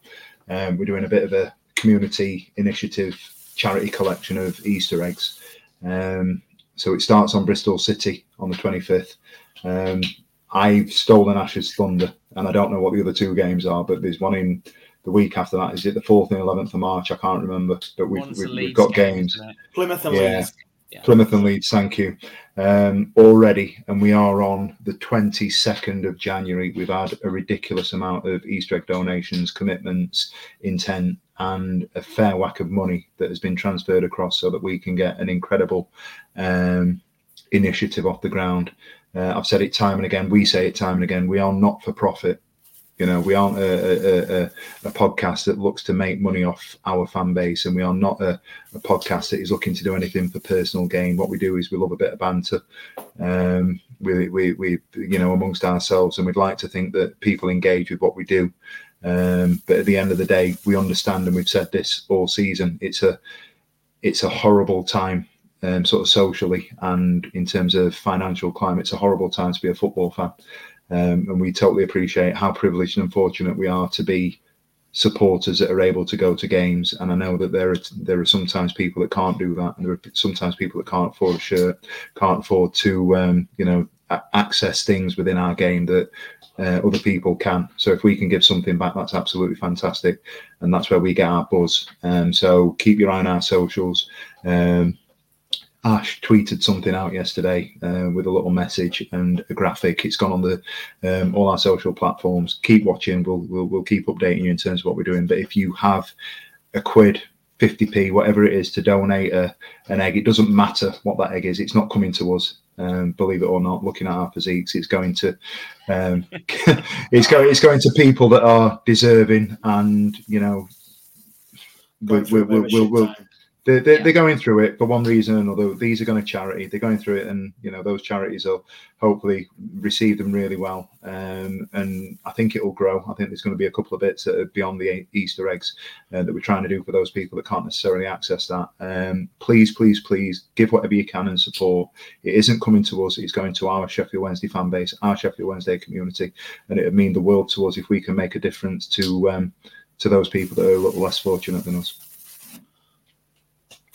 S7: um, we're doing a bit of a community initiative charity collection of Easter eggs. Um, so it starts on Bristol City on the 25th. Um, I've stolen Ash's thunder, and I don't know what the other two games are, but there's one in the week after that. Is it the 4th and 11th of March? I can't remember, but we've,
S8: One's
S7: we've, we've got
S8: game,
S7: games.
S5: Plymouth and
S7: Yeah.
S5: Leeds.
S8: Yeah.
S7: Plymouth and Leeds, thank you. Um, already, and we are on the 22nd of January. We've had a ridiculous amount of Easter egg donations, commitments, intent, and a fair whack of money that has been transferred across so that we can get an incredible um, initiative off the ground. Uh, I've said it time and again. We say it time and again. We are not for profit. You know, we aren't a, a, a, a podcast that looks to make money off our fan base, and we are not a, podcast that is looking to do anything for personal gain. What we do is we love a bit of banter, um, we, we, we, you know, amongst ourselves, and we'd like to think that people engage with what we do. Um, but at the end of the day, we understand, and we've said this all season. It's a, it's a horrible time, um, sort of socially and in terms of financial climate. It's a horrible time to be a football fan. Um, and we totally appreciate how privileged and fortunate we are to be supporters that are able to go to games. And I know that there are there are sometimes people that can't do that, and there are sometimes people that can't afford a shirt, can't afford to um, you know a- access things within our game that uh, other people can. So if we can give something back, that's absolutely fantastic, and that's where we get our buzz. Um, so keep your eye on our socials. Um, Ash tweeted something out yesterday uh, with a little message and a graphic. It's gone on the um, all our social platforms. Keep watching. We'll, we'll we'll keep updating you in terms of what we're doing. But if you have a quid, fifty p, whatever it is, to donate a, an egg, it doesn't matter what that egg is. It's not coming to us. Um, believe it or not, looking at our physiques, it's going to um, (laughs) it's going it's going to people that are deserving, and you know,
S5: Going
S7: we,
S5: through
S7: we,
S5: a bit of
S7: we,
S5: a shit
S7: we'll,
S5: time.
S7: they're, they're, they're going through it for one reason or another. These are going to charity. They're going through it, and you know those charities will hopefully receive them really well. Um, and I think it will grow. I think there's going to be a couple of bits that are beyond the Easter eggs uh, that we're trying to do for those people that can't necessarily access that. Um, please, please, please give whatever you can and support. It isn't coming to us. It's going to our Sheffield Wednesday fan base, our Sheffield Wednesday community, and it would mean the world to us if we can make a difference to um, to those people that are a little less fortunate than us.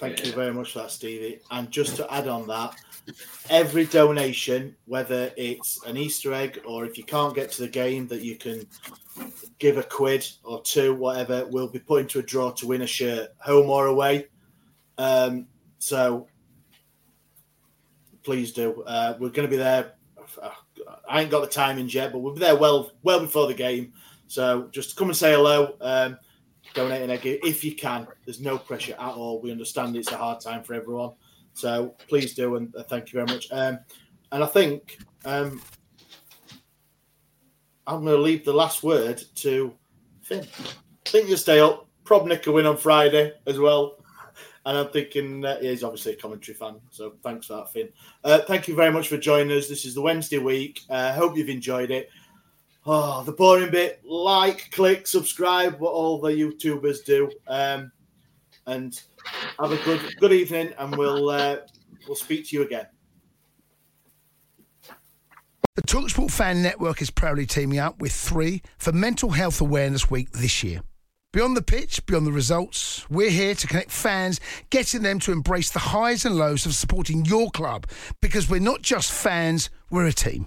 S5: Thank you very much for that, Stevie. And just to add on that, every donation, whether it's an Easter egg or if you can't get to the game, that you can give a quid or two, whatever, will be put into a draw to win a shirt, home or away. Um, so please do. Uh, we're going to be there. I ain't got the timings yet, but we'll be there well well before the game. So just come and say hello. Um, donate an egg if you can. There's no pressure at all. We understand it's a hard time for everyone. So please do, and uh, thank you very much. Um, and I think um, I'm going to leave the last word to Finn. I think you'll stay up. Probnick will win on Friday as well. And I'm thinking uh, he's obviously a commentary fan. So thanks for that, Finn. Uh, thank you very much for joining us. This is the Wednesday week. I uh, hope you've enjoyed it. Oh, the boring bit. Like, click, subscribe, what all the YouTubers do. Um, and have a good good evening, and we'll uh, we'll speak to you again.
S10: The Talksport Fan Network is proudly teaming up with three for Mental Health Awareness Week this year. Beyond the pitch, beyond the results, we're here to connect fans, getting them to embrace the highs and lows of supporting your club because we're not just fans, we're a team.